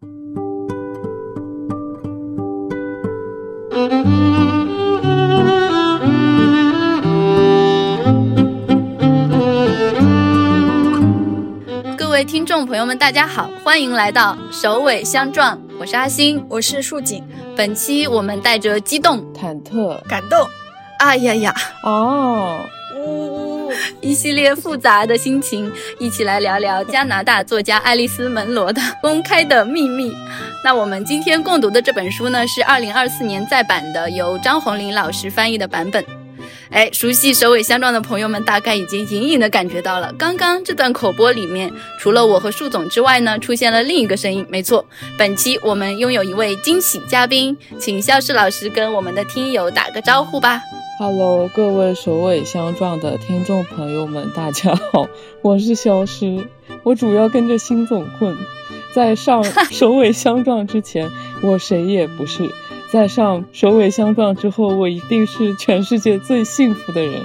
各位听众朋友们，大家好，欢迎来到首尾相撞，我是阿星，我是树锦。本期我们带着激动、忐忑、感动，哎呀呀，哦，呜，一系列复杂的心情，一起来聊聊加拿大作家爱丽丝·门罗的《公开的秘密》。那我们今天共读的这本书呢，是二零二四年再版的，由张红林老师翻译的版本。哎，熟悉首尾相撞的朋友们，大概已经隐隐的感觉到了，刚刚这段口播里面，除了我和树总之外呢，出现了另一个声音。没错，本期我们拥有一位惊喜嘉宾，请肖诗老师跟我们的听友打个招呼吧。Hello，各位首尾相撞的听众朋友们，大家好，我是消失，我主要跟着辛总混，在上 首尾相撞之前，我谁也不是；在上首尾相撞之后，我一定是全世界最幸福的人。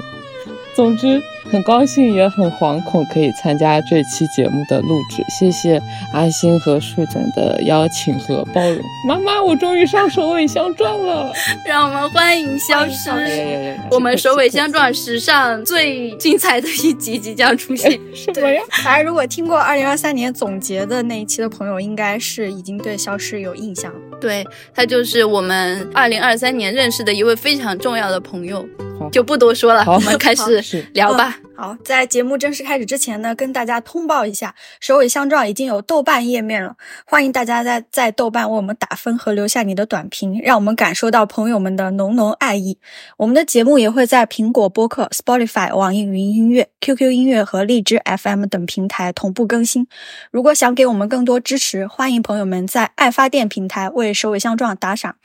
总之，很高兴也很惶恐可以参加这期节目的录制，谢谢阿星和树总的邀请和包容。妈妈，我终于上首尾相撞了！让我们欢迎消失。我们首尾相撞史上最精彩的一集即将出现。什么呀？大家如果听过二零二三年总结的那一期的朋友，应该是已经对消失有印象了。对他就是我们二零二三年认识的一位非常重要的朋友，就不多说了，我们开始聊吧。好，在节目正式开始之前呢，跟大家通报一下，首尾相撞已经有豆瓣页面了，欢迎大家在在豆瓣为我们打分和留下你的短评，让我们感受到朋友们的浓浓爱意。我们的节目也会在苹果播客、Spotify、网易云音乐、QQ 音乐和荔枝 FM 等平台同步更新。如果想给我们更多支持，欢迎朋友们在爱发电平台为首尾相撞打赏。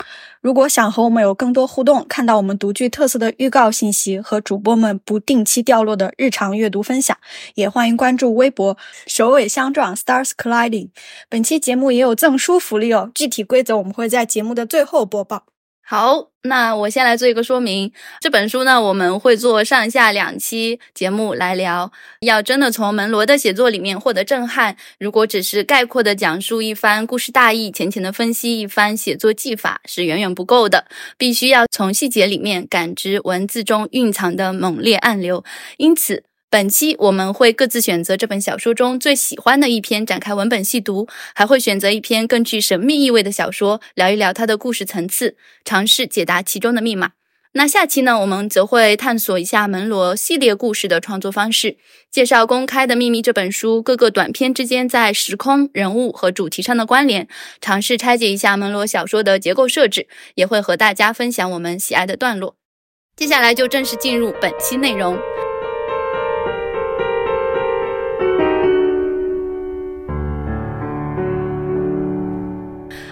如果想和我们有更多互动，看到我们独具特色的预告信息和主播们不定期掉落的日常阅读分享，也欢迎关注微博“首尾相撞 Stars Colliding”。本期节目也有赠书福利哦，具体规则我们会在节目的最后播报。好，那我先来做一个说明。这本书呢，我们会做上下两期节目来聊。要真的从门罗的写作里面获得震撼，如果只是概括的讲述一番故事大意，浅浅的分析一番写作技法是远远不够的，必须要从细节里面感知文字中蕴藏的猛烈暗流。因此，本期我们会各自选择这本小说中最喜欢的一篇展开文本细读，还会选择一篇更具神秘意味的小说，聊一聊它的故事层次，尝试解答其中的密码。那下期呢，我们则会探索一下门罗系列故事的创作方式，介绍《公开的秘密》这本书各个短篇之间在时空、人物和主题上的关联，尝试拆解一下门罗小说的结构设置，也会和大家分享我们喜爱的段落。接下来就正式进入本期内容。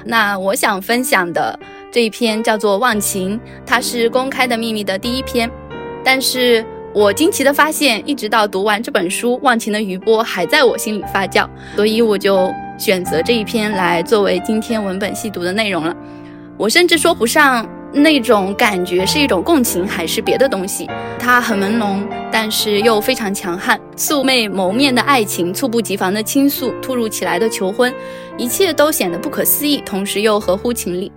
那我想分享的这一篇叫做《忘情》，它是《公开的秘密》的第一篇。但是我惊奇的发现，一直到读完这本书，《忘情》的余波还在我心里发酵，所以我就选择这一篇来作为今天文本细读的内容了。我甚至说不上那种感觉是一种共情还是别的东西，它很朦胧，但是又非常强悍。素昧谋面的爱情，猝不及防的倾诉，突如其来的求婚，一切都显得不可思议，同时又合乎情理。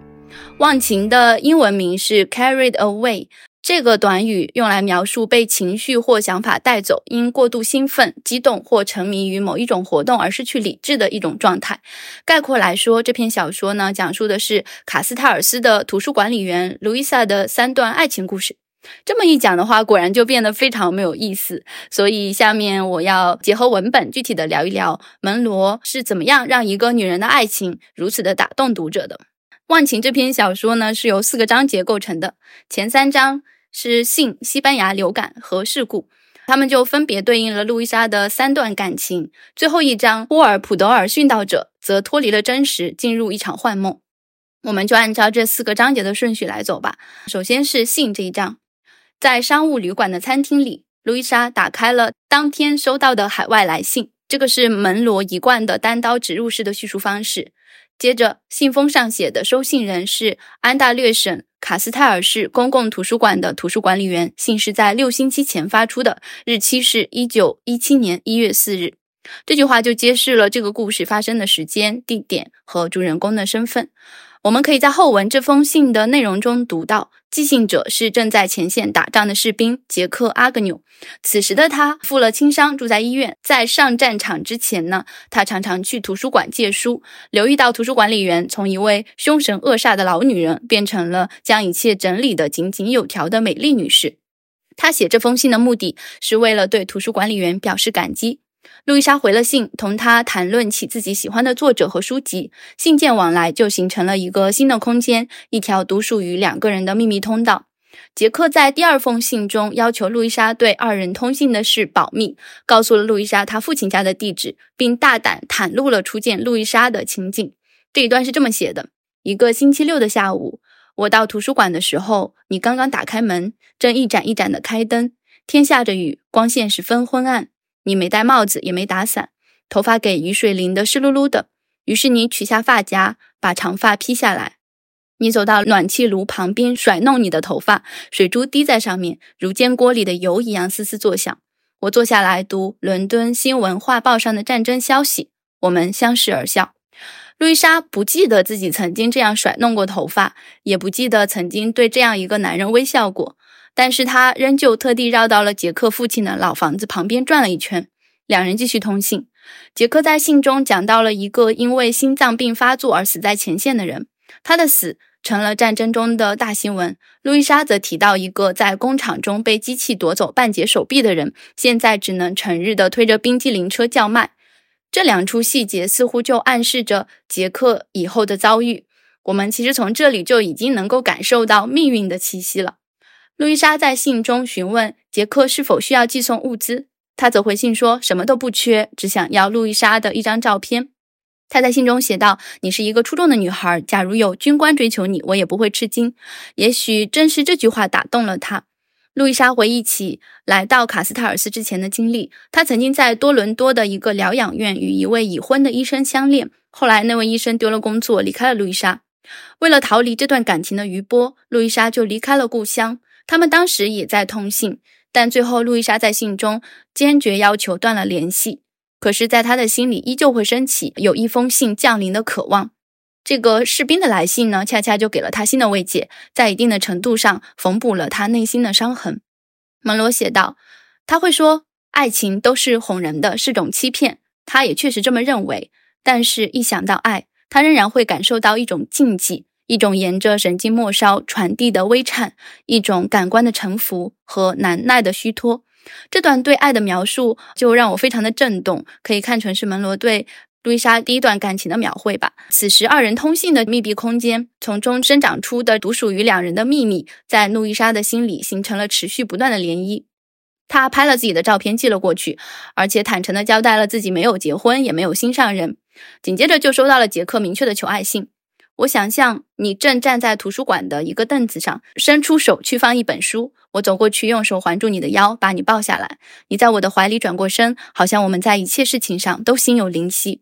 忘情的英文名是 carried away。这个短语用来描述被情绪或想法带走，因过度兴奋、激动或沉迷于某一种活动而失去理智的一种状态。概括来说，这篇小说呢，讲述的是卡斯泰尔斯的图书管理员路易莎的三段爱情故事。这么一讲的话，果然就变得非常没有意思。所以下面我要结合文本，具体的聊一聊门罗是怎么样让一个女人的爱情如此的打动读者的。《忘情》这篇小说呢，是由四个章节构成的。前三章是性、西班牙流感和事故，它们就分别对应了路易莎的三段感情。最后一章，波尔普德尔殉道者则脱离了真实，进入一场幻梦。我们就按照这四个章节的顺序来走吧。首先是性这一章，在商务旅馆的餐厅里，路易莎打开了当天收到的海外来信，这个是门罗一贯的单刀直入式的叙述方式。接着，信封上写的收信人是安大略省卡斯泰尔市公共图书馆的图书管理员，信是在六星期前发出的，日期是一九一七年一月四日。这句话就揭示了这个故事发生的时间、地点和主人公的身份。我们可以在后文这封信的内容中读到，寄信者是正在前线打仗的士兵杰克·阿格纽。此时的他负了轻伤，住在医院。在上战场之前呢，他常常去图书馆借书，留意到图书管理员从一位凶神恶煞的老女人变成了将一切整理得井井有条的美丽女士。他写这封信的目的是为了对图书管理员表示感激。路易莎回了信，同他谈论起自己喜欢的作者和书籍，信件往来就形成了一个新的空间，一条独属于两个人的秘密通道。杰克在第二封信中要求路易莎对二人通信的事保密，告诉了路易莎他父亲家的地址，并大胆袒露了初见路易莎的情景。这一段是这么写的：一个星期六的下午，我到图书馆的时候，你刚刚打开门，正一盏一盏的开灯，天下着雨，光线十分昏暗。你没戴帽子，也没打伞，头发给雨水淋得湿漉漉的。于是你取下发夹，把长发披下来。你走到暖气炉旁边，甩弄你的头发，水珠滴在上面，如煎锅里的油一样嘶嘶作响。我坐下来读伦敦新闻画报上的战争消息，我们相视而笑。路易莎不记得自己曾经这样甩弄过头发，也不记得曾经对这样一个男人微笑过。但是他仍旧特地绕到了杰克父亲的老房子旁边转了一圈，两人继续通信。杰克在信中讲到了一个因为心脏病发作而死在前线的人，他的死成了战争中的大新闻。路易莎则提到一个在工厂中被机器夺走半截手臂的人，现在只能成日的推着冰激凌车叫卖。这两处细节似乎就暗示着杰克以后的遭遇。我们其实从这里就已经能够感受到命运的气息了。路易莎在信中询问杰克是否需要寄送物资，他则回信说什么都不缺，只想要路易莎的一张照片。他在信中写道：“你是一个出众的女孩，假如有军官追求你，我也不会吃惊。”也许正是这句话打动了他。路易莎回忆起来到卡斯塔尔斯之前的经历，她曾经在多伦多的一个疗养院与一位已婚的医生相恋，后来那位医生丢了工作，离开了路易莎。为了逃离这段感情的余波，路易莎就离开了故乡。他们当时也在通信，但最后路易莎在信中坚决要求断了联系。可是，在他的心里依旧会升起有一封信降临的渴望。这个士兵的来信呢，恰恰就给了他新的慰藉，在一定的程度上缝补了他内心的伤痕。门罗写道：“他会说，爱情都是哄人的，是种欺骗。他也确实这么认为。但是，一想到爱，他仍然会感受到一种禁忌。”一种沿着神经末梢传递的微颤，一种感官的臣服和难耐的虚脱。这段对爱的描述就让我非常的震动，可以看成是门罗对路易莎第一段感情的描绘吧。此时二人通信的密闭空间，从中生长出的独属于两人的秘密，在路易莎的心里形成了持续不断的涟漪。他拍了自己的照片寄了过去，而且坦诚地交代了自己没有结婚，也没有心上人。紧接着就收到了杰克明确的求爱信。我想象你正站在图书馆的一个凳子上，伸出手去放一本书。我走过去，用手环住你的腰，把你抱下来。你在我的怀里转过身，好像我们在一切事情上都心有灵犀。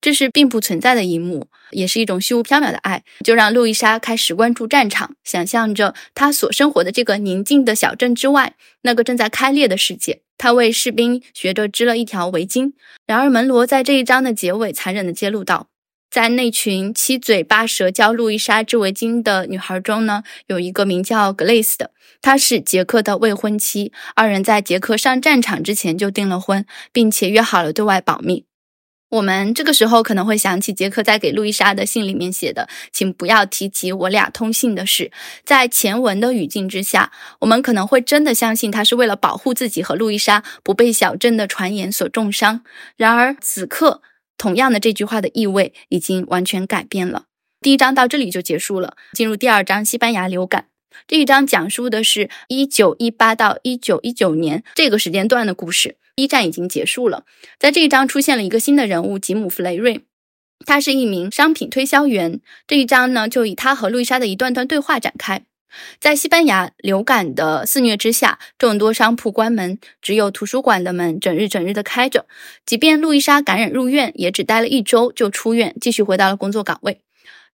这是并不存在的一幕，也是一种虚无缥缈的爱。就让路易莎开始关注战场，想象着她所生活的这个宁静的小镇之外，那个正在开裂的世界。她为士兵学着织了一条围巾。然而，门罗在这一章的结尾残忍地揭露道。在那群七嘴八舌教路易莎织围巾的女孩中呢，有一个名叫格蕾斯的，她是杰克的未婚妻。二人在杰克上战场之前就订了婚，并且约好了对外保密。我们这个时候可能会想起杰克在给路易莎的信里面写的：“请不要提及我俩通信的事。”在前文的语境之下，我们可能会真的相信他是为了保护自己和路易莎不被小镇的传言所重伤。然而此刻。同样的，这句话的意味已经完全改变了。第一章到这里就结束了，进入第二章，西班牙流感。这一章讲述的是一九一八到一九一九年这个时间段的故事。一战已经结束了，在这一章出现了一个新的人物吉姆·弗雷瑞，他是一名商品推销员。这一章呢，就以他和路易莎的一段段对话展开。在西班牙流感的肆虐之下，众多商铺关门，只有图书馆的门整日整日的开着。即便路易莎感染入院，也只待了一周就出院，继续回到了工作岗位。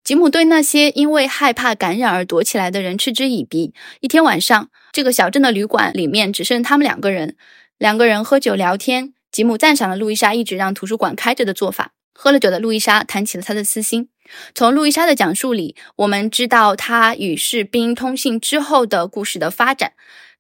吉姆对那些因为害怕感染而躲起来的人嗤之以鼻。一天晚上，这个小镇的旅馆里面只剩他们两个人，两个人喝酒聊天。吉姆赞赏了路易莎一直让图书馆开着的做法。喝了酒的路易莎谈起了她的私心。从路易莎的讲述里，我们知道她与士兵通信之后的故事的发展。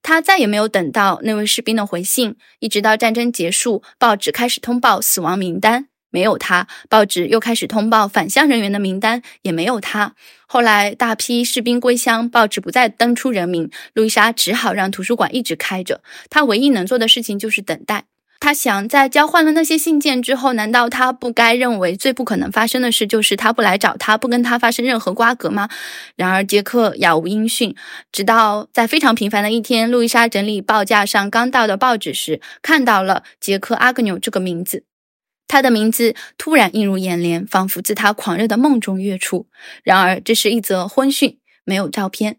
她再也没有等到那位士兵的回信，一直到战争结束，报纸开始通报死亡名单，没有她；报纸又开始通报返乡人员的名单，也没有她。后来大批士兵归乡，报纸不再登出人名，路易莎只好让图书馆一直开着。她唯一能做的事情就是等待。他想，在交换了那些信件之后，难道他不该认为最不可能发生的事就是他不来找他，不跟他发生任何瓜葛吗？然而，杰克杳无音讯。直到在非常平凡的一天，路易莎整理报架上刚到的报纸时，看到了杰克·阿格纽这个名字。他的名字突然映入眼帘，仿佛自他狂热的梦中跃出。然而，这是一则婚讯，没有照片。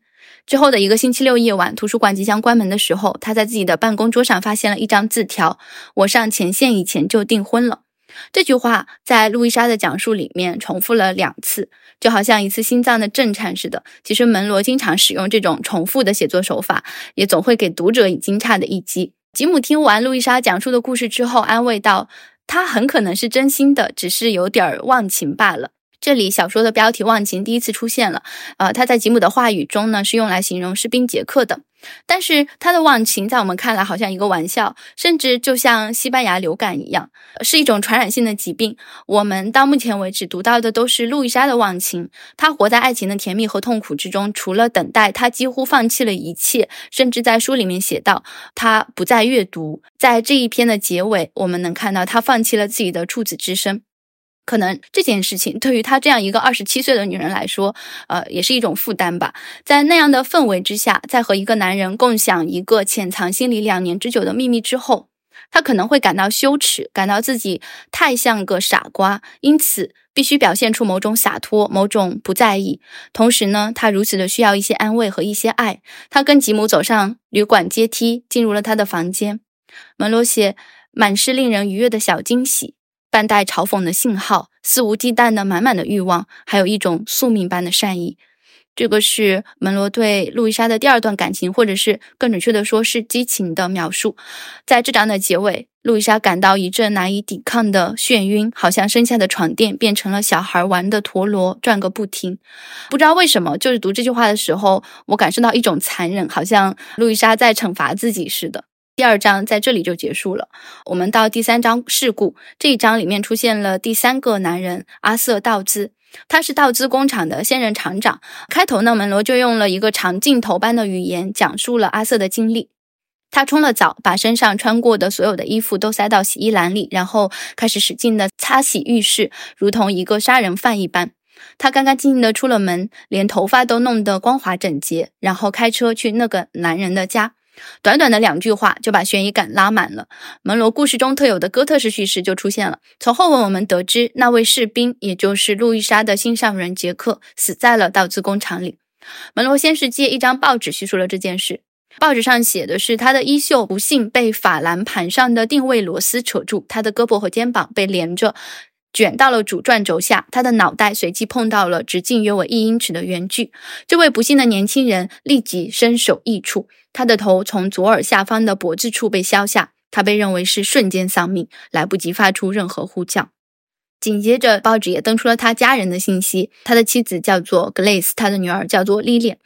之后的一个星期六夜晚，图书馆即将关门的时候，他在自己的办公桌上发现了一张字条：“我上前线以前就订婚了。”这句话在路易莎的讲述里面重复了两次，就好像一次心脏的震颤似的。其实门罗经常使用这种重复的写作手法，也总会给读者以惊诧的一击。吉姆听完路易莎讲述的故事之后，安慰道：“他很可能是真心的，只是有点忘情罢了。”这里小说的标题“忘情”第一次出现了，呃，他在吉姆的话语中呢是用来形容士兵杰克的，但是他的忘情在我们看来好像一个玩笑，甚至就像西班牙流感一样，是一种传染性的疾病。我们到目前为止读到的都是路易莎的忘情，她活在爱情的甜蜜和痛苦之中，除了等待，她几乎放弃了一切，甚至在书里面写道，他不再阅读。在这一篇的结尾，我们能看到他放弃了自己的处子之身。可能这件事情对于她这样一个二十七岁的女人来说，呃，也是一种负担吧。在那样的氛围之下，在和一个男人共享一个潜藏心里两年之久的秘密之后，她可能会感到羞耻，感到自己太像个傻瓜，因此必须表现出某种洒脱，某种不在意。同时呢，她如此的需要一些安慰和一些爱。她跟吉姆走上旅馆阶梯，进入了他的房间。门罗写满是令人愉悦的小惊喜。半带嘲讽的信号，肆无忌惮的满满的欲望，还有一种宿命般的善意。这个是门罗对路易莎的第二段感情，或者是更准确的说，是激情的描述。在这章的结尾，路易莎感到一阵难以抵抗的眩晕，好像身下的床垫变成了小孩玩的陀螺，转个不停。不知道为什么，就是读这句话的时候，我感受到一种残忍，好像路易莎在惩罚自己似的。第二章在这里就结束了。我们到第三章事故这一章里面出现了第三个男人阿瑟·道兹，他是道兹工厂的现任厂长。开头呢，门罗就用了一个长镜头般的语言讲述了阿瑟的经历。他冲了澡，把身上穿过的所有的衣服都塞到洗衣篮里，然后开始使劲的擦洗浴室，如同一个杀人犯一般。他干干净净的出了门，连头发都弄得光滑整洁，然后开车去那个男人的家。短短的两句话就把悬疑感拉满了。门罗故事中特有的哥特式叙事就出现了。从后文我们得知，那位士兵，也就是路易莎的心上人杰克，死在了道兹工厂里。门罗先是借一张报纸叙述了这件事。报纸上写的是，他的衣袖不幸被法兰盘上的定位螺丝扯住，他的胳膊和肩膀被连着卷到了主转轴下，他的脑袋随即碰到了直径约为一英尺的圆锯。这位不幸的年轻人立即身首异处。他的头从左耳下方的脖子处被削下，他被认为是瞬间丧命，来不及发出任何呼叫。紧接着，报纸也登出了他家人的信息：他的妻子叫做格蕾丝，他的女儿叫做莉莲。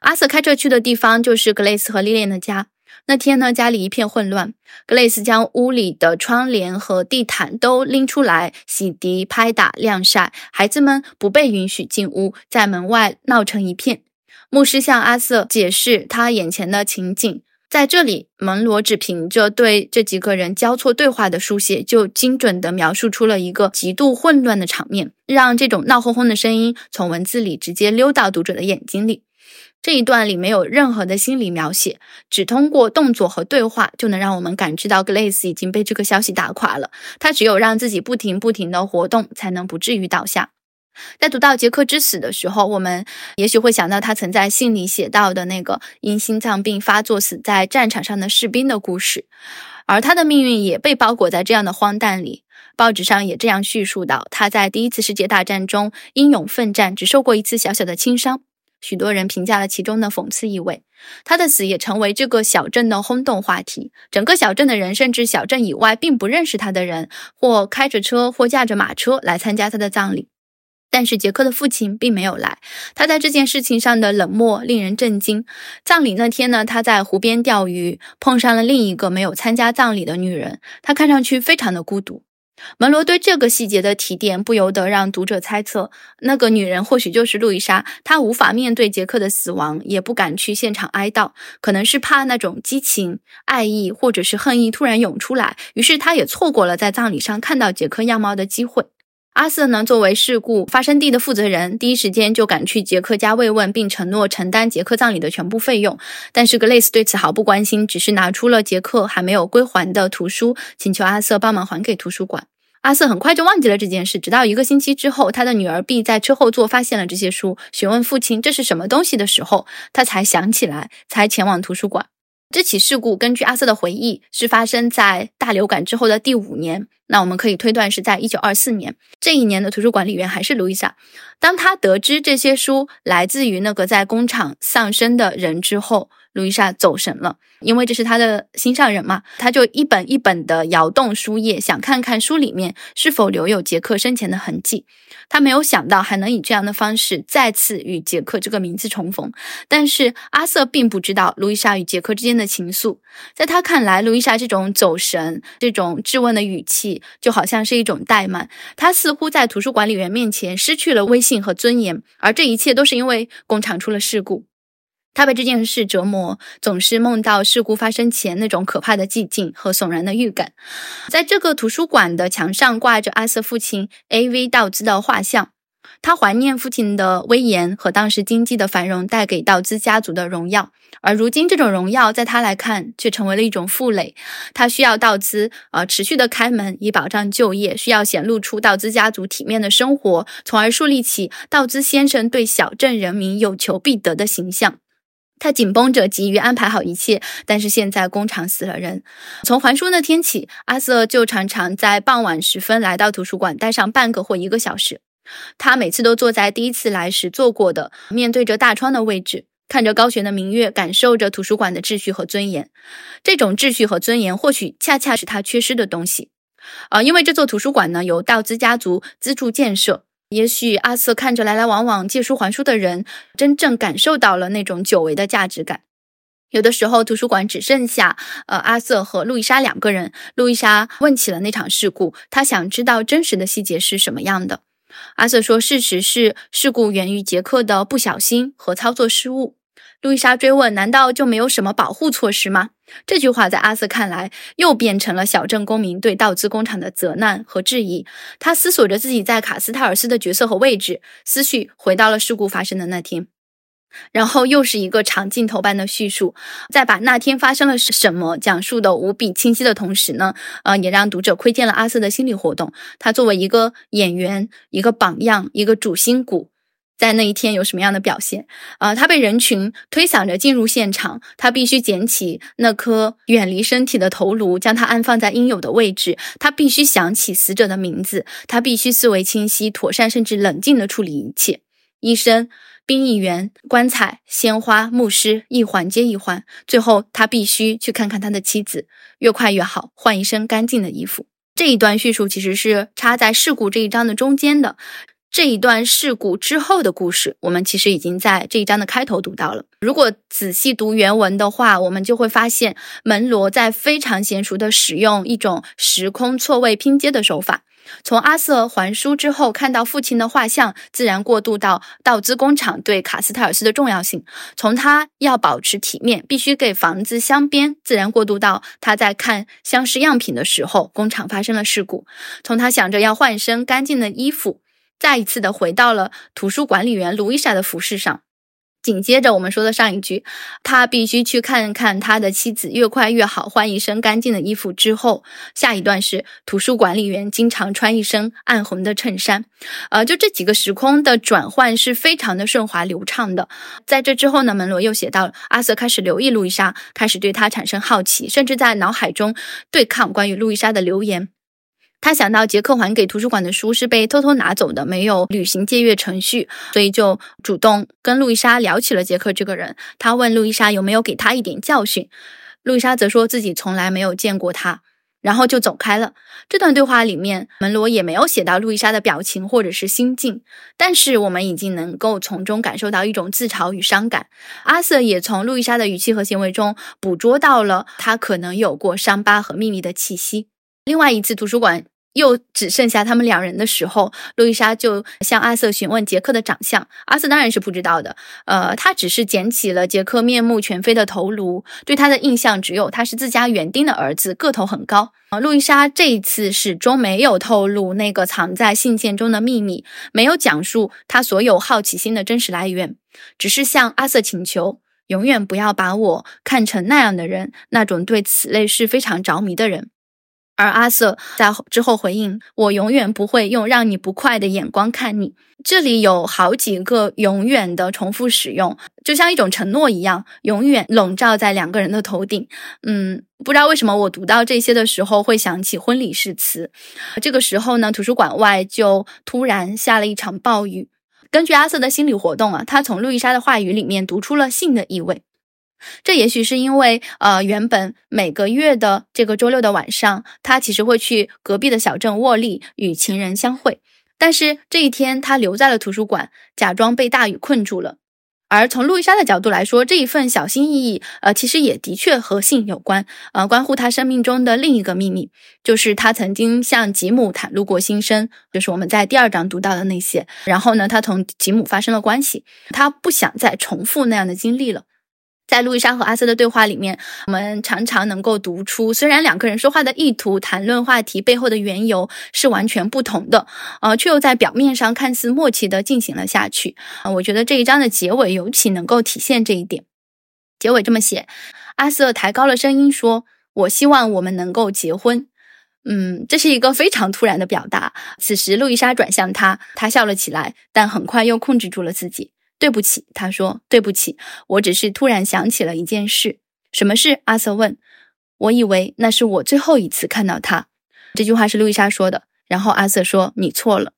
阿瑟开车去的地方就是格蕾丝和莉莲的家。那天呢，家里一片混乱。格蕾丝将屋里的窗帘和地毯都拎出来洗涤、拍打、晾晒，孩子们不被允许进屋，在门外闹成一片。牧师向阿瑟解释他眼前的情景，在这里，门罗只凭着对这几个人交错对话的书写，就精准地描述出了一个极度混乱的场面，让这种闹哄哄的声音从文字里直接溜到读者的眼睛里。这一段里没有任何的心理描写，只通过动作和对话就能让我们感知到格蕾丝已经被这个消息打垮了。他只有让自己不停不停地活动，才能不至于倒下。在读到杰克之死的时候，我们也许会想到他曾在信里写到的那个因心脏病发作死在战场上的士兵的故事，而他的命运也被包裹在这样的荒诞里。报纸上也这样叙述到：他在第一次世界大战中英勇奋战，只受过一次小小的轻伤。许多人评价了其中的讽刺意味。他的死也成为这个小镇的轰动话题。整个小镇的人，甚至小镇以外并不认识他的人，或开着车，或驾着马车来参加他的葬礼。但是杰克的父亲并没有来，他在这件事情上的冷漠令人震惊。葬礼那天呢，他在湖边钓鱼，碰上了另一个没有参加葬礼的女人，她看上去非常的孤独。门罗对这个细节的提点，不由得让读者猜测，那个女人或许就是路易莎。她无法面对杰克的死亡，也不敢去现场哀悼，可能是怕那种激情、爱意或者是恨意突然涌出来，于是她也错过了在葬礼上看到杰克样貌的机会。阿瑟呢，作为事故发生地的负责人，第一时间就赶去杰克家慰问，并承诺承担杰克葬礼的全部费用。但是格雷斯对此毫不关心，只是拿出了杰克还没有归还的图书，请求阿瑟帮忙还给图书馆。阿瑟很快就忘记了这件事，直到一个星期之后，他的女儿 B 在车后座发现了这些书，询问父亲这是什么东西的时候，他才想起来，才前往图书馆。这起事故根据阿瑟的回忆，是发生在大流感之后的第五年。那我们可以推断是在一九二四年。这一年的图书管理员还是路易莎。当他得知这些书来自于那个在工厂丧生的人之后，路易莎走神了，因为这是他的心上人嘛。他就一本一本的摇动书页，想看看书里面是否留有杰克生前的痕迹。他没有想到还能以这样的方式再次与杰克这个名字重逢，但是阿瑟并不知道路易莎与杰克之间的情愫。在他看来，路易莎这种走神、这种质问的语气，就好像是一种怠慢。他似乎在图书管理员面前失去了威信和尊严，而这一切都是因为工厂出了事故。他被这件事折磨，总是梦到事故发生前那种可怕的寂静和悚然的预感。在这个图书馆的墙上挂着阿瑟父亲 A.V. 道兹的画像，他怀念父亲的威严和当时经济的繁荣带给道兹家族的荣耀。而如今，这种荣耀在他来看却成为了一种负累。他需要道兹呃持续的开门以保障就业，需要显露出道兹家族体面的生活，从而树立起道兹先生对小镇人民有求必得的形象。他紧绷着，急于安排好一切。但是现在工厂死了人。从还书那天起，阿瑟就常常在傍晚时分来到图书馆，待上半个或一个小时。他每次都坐在第一次来时坐过的、面对着大窗的位置，看着高悬的明月，感受着图书馆的秩序和尊严。这种秩序和尊严，或许恰恰是他缺失的东西。啊，因为这座图书馆呢，由道兹家族资助建设。也许阿瑟看着来来往往借书还书的人，真正感受到了那种久违的价值感。有的时候，图书馆只剩下呃阿瑟和路易莎两个人。路易莎问起了那场事故，她想知道真实的细节是什么样的。阿瑟说，事实是事故源于杰克的不小心和操作失误。路易莎追问：“难道就没有什么保护措施吗？”这句话在阿瑟看来，又变成了小镇公民对道兹工厂的责难和质疑。他思索着自己在卡斯泰尔斯的角色和位置，思绪回到了事故发生的那天。然后又是一个长镜头般的叙述，在把那天发生了什么讲述的无比清晰的同时呢，呃，也让读者窥见了阿瑟的心理活动。他作为一个演员，一个榜样，一个主心骨。在那一天有什么样的表现？啊，他被人群推搡着进入现场，他必须捡起那颗远离身体的头颅，将它安放在应有的位置。他必须想起死者的名字，他必须思维清晰、妥善甚至冷静地处理一切。医生、殡仪员、棺材、鲜花、牧师，一环接一环。最后，他必须去看看他的妻子，越快越好，换一身干净的衣服。这一段叙述其实是插在事故这一章的中间的。这一段事故之后的故事，我们其实已经在这一章的开头读到了。如果仔细读原文的话，我们就会发现门罗在非常娴熟地使用一种时空错位拼接的手法。从阿瑟还书之后看到父亲的画像，自然过渡到道兹工厂对卡斯泰尔斯的重要性；从他要保持体面，必须给房子镶边，自然过渡到他在看相识样品的时候，工厂发生了事故；从他想着要换身干净的衣服。再一次的回到了图书管理员卢伊莎的服饰上。紧接着我们说的上一句，他必须去看看他的妻子，越快越好，换一身干净的衣服。之后，下一段是图书管理员经常穿一身暗红的衬衫。呃，就这几个时空的转换是非常的顺滑流畅的。在这之后呢，门罗又写到，阿瑟开始留意路易莎，开始对她产生好奇，甚至在脑海中对抗关于路易莎的留言。他想到杰克还给图书馆的书是被偷偷拿走的，没有履行借阅程序，所以就主动跟路易莎聊起了杰克这个人。他问路易莎有没有给他一点教训，路易莎则说自己从来没有见过他。然后就走开了。这段对话里面，门罗也没有写到路易莎的表情或者是心境，但是我们已经能够从中感受到一种自嘲与伤感。阿瑟也从路易莎的语气和行为中捕捉到了他可能有过伤疤和秘密的气息。另外一次图书馆。又只剩下他们两人的时候，路易莎就向阿瑟询问杰克的长相。阿瑟当然是不知道的，呃，他只是捡起了杰克面目全非的头颅，对他的印象只有他是自家园丁的儿子，个头很高。啊，路易莎这一次始终没有透露那个藏在信件中的秘密，没有讲述他所有好奇心的真实来源，只是向阿瑟请求，永远不要把我看成那样的人，那种对此类事非常着迷的人。而阿瑟在之后回应：“我永远不会用让你不快的眼光看你。”这里有好几个“永远”的重复使用，就像一种承诺一样，永远笼罩在两个人的头顶。嗯，不知道为什么我读到这些的时候会想起婚礼誓词。这个时候呢，图书馆外就突然下了一场暴雨。根据阿瑟的心理活动啊，他从路易莎的话语里面读出了性的意味。这也许是因为，呃，原本每个月的这个周六的晚上，他其实会去隔壁的小镇沃利与情人相会。但是这一天，他留在了图书馆，假装被大雨困住了。而从路易莎的角度来说，这一份小心翼翼，呃，其实也的确和性有关，呃，关乎他生命中的另一个秘密，就是他曾经向吉姆袒露过心声，就是我们在第二章读到的那些。然后呢，他同吉姆发生了关系，他不想再重复那样的经历了。在路易莎和阿瑟的对话里面，我们常常能够读出，虽然两个人说话的意图、谈论话题背后的缘由是完全不同的，呃，却又在表面上看似默契的进行了下去。啊，我觉得这一章的结尾尤其能够体现这一点。结尾这么写：阿瑟抬高了声音说：“我希望我们能够结婚。”嗯，这是一个非常突然的表达。此时，路易莎转向他，他笑了起来，但很快又控制住了自己。对不起，他说：“对不起，我只是突然想起了一件事。什么事？”阿瑟问。“我以为那是我最后一次看到他。”这句话是路易莎说的。然后阿瑟说：“你错了。”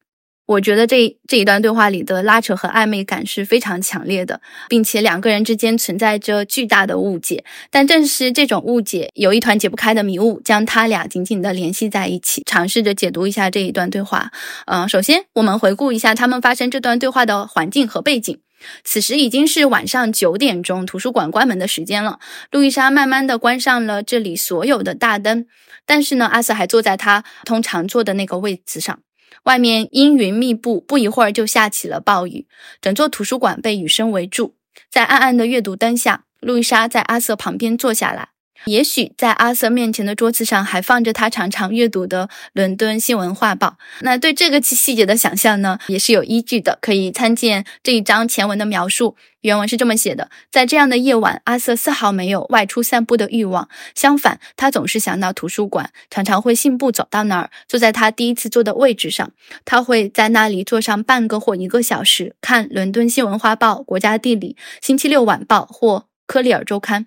我觉得这这一段对话里的拉扯和暧昧感是非常强烈的，并且两个人之间存在着巨大的误解。但正是这种误解，有一团解不开的迷雾，将他俩紧紧地联系在一起。尝试着解读一下这一段对话。嗯，首先我们回顾一下他们发生这段对话的环境和背景。此时已经是晚上九点钟，图书馆关门的时间了。路易莎慢慢的关上了这里所有的大灯，但是呢，阿瑟还坐在他通常坐的那个位子上。外面阴云密布，不一会儿就下起了暴雨，整座图书馆被雨声围住。在暗暗的阅读灯下，路易莎在阿瑟旁边坐下来。也许在阿瑟面前的桌子上还放着他常常阅读的《伦敦新闻画报》。那对这个细细节的想象呢，也是有依据的，可以参见这一章前文的描述。原文是这么写的：在这样的夜晚，阿瑟丝毫没有外出散步的欲望，相反，他总是想到图书馆，常常会信步走到那儿，坐在他第一次坐的位置上。他会在那里坐上半个或一个小时，看《伦敦新闻画报》《国家地理》《星期六晚报》或《科利尔周刊》。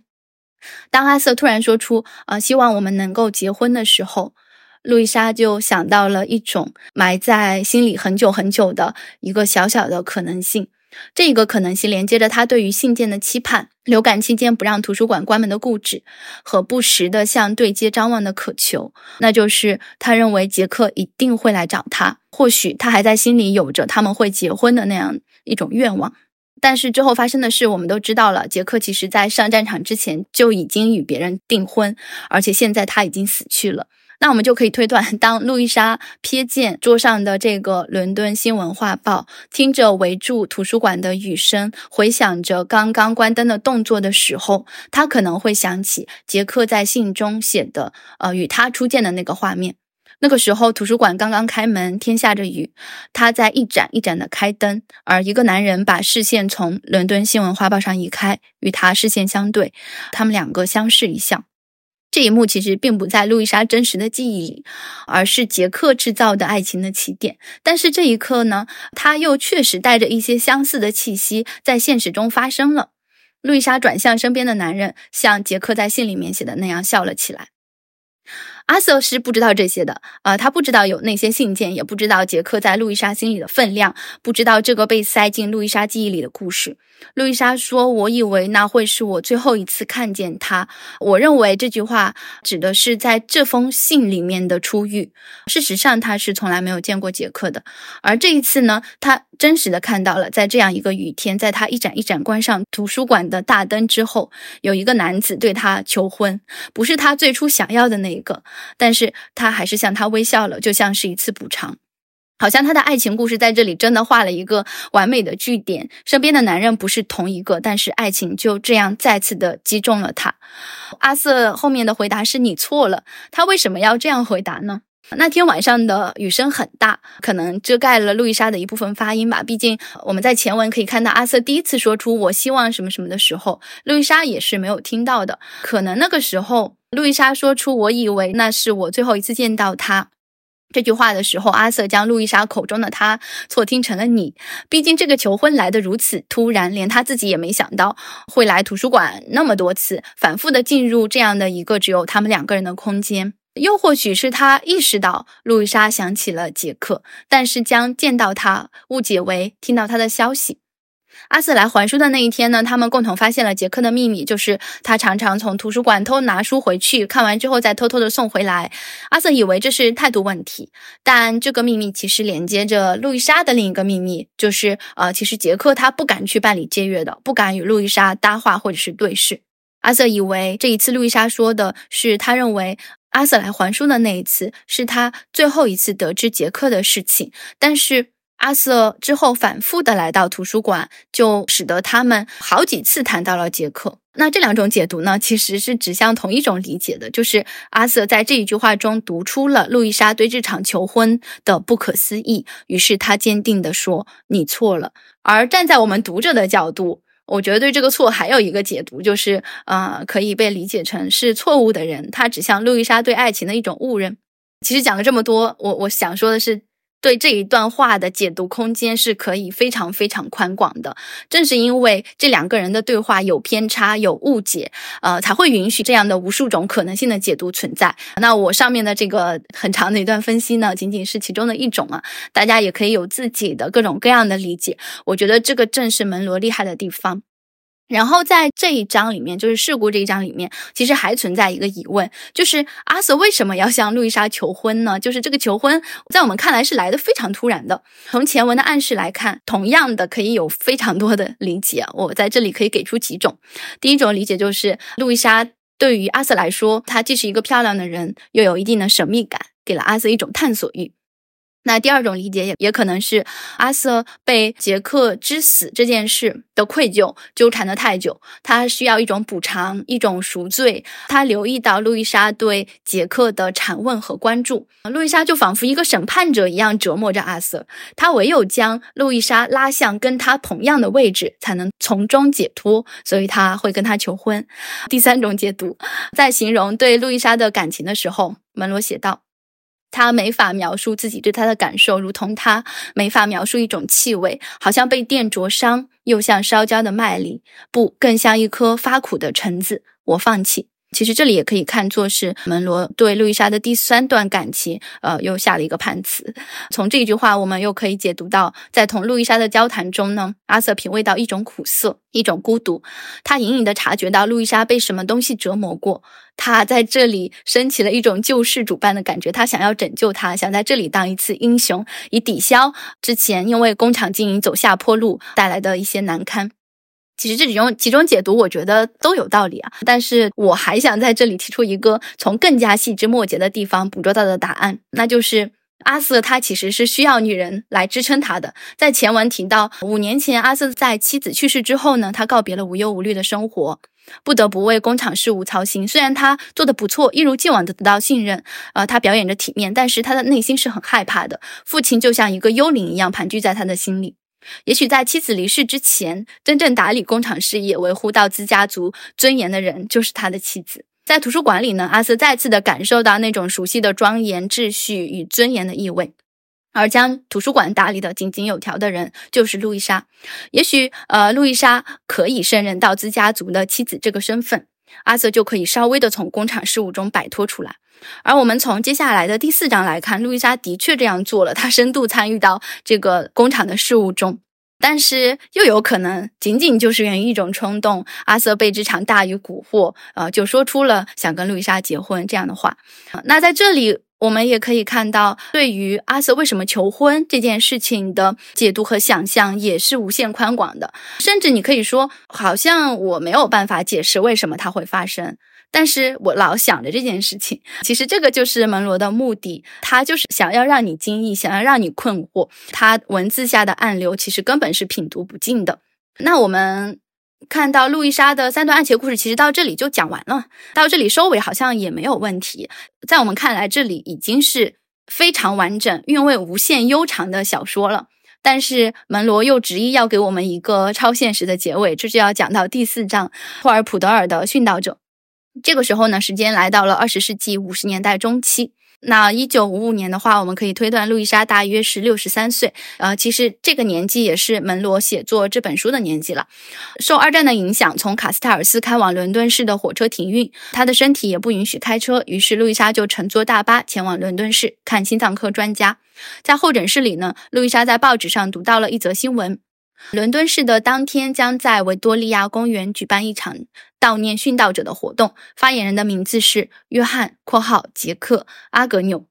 当阿瑟突然说出“呃，希望我们能够结婚”的时候，路易莎就想到了一种埋在心里很久很久的一个小小的可能性。这个可能性连接着他对于信件的期盼、流感期间不让图书馆关门的固执和不时的向对接张望的渴求。那就是他认为杰克一定会来找他，或许他还在心里有着他们会结婚的那样一种愿望。但是之后发生的事，我们都知道了。杰克其实在上战场之前就已经与别人订婚，而且现在他已经死去了。那我们就可以推断，当路易莎瞥见桌上的这个《伦敦新闻画报》，听着围住图书馆的雨声，回想着刚刚关灯的动作的时候，他可能会想起杰克在信中写的，呃，与他初见的那个画面。那个时候，图书馆刚刚开门，天下着雨，他在一盏一盏的开灯，而一个男人把视线从《伦敦新闻画报》上移开，与他视线相对，他们两个相视一笑。这一幕其实并不在路易莎真实的记忆里，而是杰克制造的爱情的起点。但是这一刻呢，他又确实带着一些相似的气息，在现实中发生了。路易莎转向身边的男人，像杰克在信里面写的那样笑了起来。阿瑟是不知道这些的，呃，他不知道有那些信件，也不知道杰克在路易莎心里的分量，不知道这个被塞进路易莎记忆里的故事。路易莎说：“我以为那会是我最后一次看见他。”我认为这句话指的是在这封信里面的初遇。事实上，他是从来没有见过杰克的。而这一次呢，他真实的看到了，在这样一个雨天，在他一盏一盏关上图书馆的大灯之后，有一个男子对他求婚，不是他最初想要的那一个。但是他还是向他微笑了，就像是一次补偿，好像他的爱情故事在这里真的画了一个完美的句点。身边的男人不是同一个，但是爱情就这样再次的击中了他。阿瑟后面的回答是你错了。他为什么要这样回答呢？那天晚上的雨声很大，可能遮盖了路易莎的一部分发音吧。毕竟我们在前文可以看到，阿瑟第一次说出“我希望什么什么”的时候，路易莎也是没有听到的。可能那个时候。路易莎说出“我以为那是我最后一次见到他”这句话的时候，阿瑟将路易莎口中的他错听成了你。毕竟这个求婚来得如此突然，连他自己也没想到会来图书馆那么多次，反复的进入这样的一个只有他们两个人的空间。又或许是他意识到路易莎想起了杰克，但是将见到他误解为听到他的消息。阿瑟来还书的那一天呢，他们共同发现了杰克的秘密，就是他常常从图书馆偷拿书回去，看完之后再偷偷的送回来。阿瑟以为这是态度问题，但这个秘密其实连接着路易莎的另一个秘密，就是呃，其实杰克他不敢去办理借阅的，不敢与路易莎搭话或者是对视。阿瑟以为这一次路易莎说的是他认为阿瑟来还书的那一次是他最后一次得知杰克的事情，但是。阿瑟之后反复的来到图书馆，就使得他们好几次谈到了杰克。那这两种解读呢，其实是指向同一种理解的，就是阿瑟在这一句话中读出了路易莎对这场求婚的不可思议。于是他坚定地说：“你错了。”而站在我们读者的角度，我觉得对这个错还有一个解读，就是呃，可以被理解成是错误的人他指向路易莎对爱情的一种误认。其实讲了这么多，我我想说的是。对这一段话的解读空间是可以非常非常宽广的，正是因为这两个人的对话有偏差、有误解，呃，才会允许这样的无数种可能性的解读存在。那我上面的这个很长的一段分析呢，仅仅是其中的一种啊，大家也可以有自己的各种各样的理解。我觉得这个正是门罗厉害的地方。然后在这一章里面，就是事故这一章里面，其实还存在一个疑问，就是阿瑟为什么要向路易莎求婚呢？就是这个求婚，在我们看来是来的非常突然的。从前文的暗示来看，同样的可以有非常多的理解。我在这里可以给出几种。第一种理解就是，路易莎对于阿瑟来说，她既是一个漂亮的人，又有一定的神秘感，给了阿瑟一种探索欲。那第二种理解也也可能是阿瑟被杰克之死这件事的愧疚纠缠的太久，他需要一种补偿，一种赎罪。他留意到路易莎对杰克的缠问和关注，路易莎就仿佛一个审判者一样折磨着阿瑟。他唯有将路易莎拉向跟他同样的位置，才能从中解脱。所以他会跟他求婚。第三种解读，在形容对路易莎的感情的时候，门罗写道。他没法描述自己对他的感受，如同他没法描述一种气味，好像被电灼伤，又像烧焦的麦粒，不，更像一颗发苦的橙子。我放弃。其实这里也可以看作是门罗对路易莎的第三段感情，呃，又下了一个判词。从这句话，我们又可以解读到，在同路易莎的交谈中呢，阿瑟品味到一种苦涩，一种孤独。他隐隐的察觉到路易莎被什么东西折磨过，他在这里升起了一种救世主般的感觉。他想要拯救她，想在这里当一次英雄，以抵消之前因为工厂经营走下坡路带来的一些难堪。其实这几种几种解读，我觉得都有道理啊。但是我还想在这里提出一个从更加细枝末节的地方捕捉到的答案，那就是阿瑟他其实是需要女人来支撑他的。在前文提到，五年前阿瑟在妻子去世之后呢，他告别了无忧无虑的生活，不得不为工厂事务操心。虽然他做的不错，一如既往的得到信任，呃，他表演着体面，但是他的内心是很害怕的。父亲就像一个幽灵一样盘踞在他的心里。也许在妻子离世之前，真正打理工厂事业、维护道兹家族尊严的人，就是他的妻子。在图书馆里呢，阿瑟再次的感受到那种熟悉的庄严、秩序与尊严的意味。而将图书馆打理的井井有条的人，就是路易莎。也许，呃，路易莎可以胜任道兹家族的妻子这个身份。阿瑟就可以稍微的从工厂事务中摆脱出来。而我们从接下来的第四章来看，路易莎的确这样做了，她深度参与到这个工厂的事务中。但是又有可能仅仅就是源于一种冲动，阿瑟被这场大雨蛊惑，呃，就说出了想跟路易莎结婚这样的话。那在这里，我们也可以看到，对于阿瑟为什么求婚这件事情的解读和想象也是无限宽广的，甚至你可以说，好像我没有办法解释为什么它会发生。但是我老想着这件事情，其实这个就是门罗的目的，他就是想要让你惊异，想要让你困惑。他文字下的暗流，其实根本是品读不尽的。那我们看到路易莎的三段爱情故事，其实到这里就讲完了，到这里收尾好像也没有问题。在我们看来，这里已经是非常完整、韵味无限悠长的小说了。但是门罗又执意要给我们一个超现实的结尾，这就要讲到第四章霍尔普德尔的殉道者。这个时候呢，时间来到了二十世纪五十年代中期。那一九五五年的话，我们可以推断路易莎大约是六十三岁。呃，其实这个年纪也是门罗写作这本书的年纪了。受二战的影响，从卡斯泰尔斯开往伦敦市的火车停运，他的身体也不允许开车，于是路易莎就乘坐大巴前往伦敦市看心脏科专家。在候诊室里呢，路易莎在报纸上读到了一则新闻。伦敦市的当天将在维多利亚公园举办一场悼念殉道者的活动。发言人的名字是约翰（括号杰克·阿格纽）。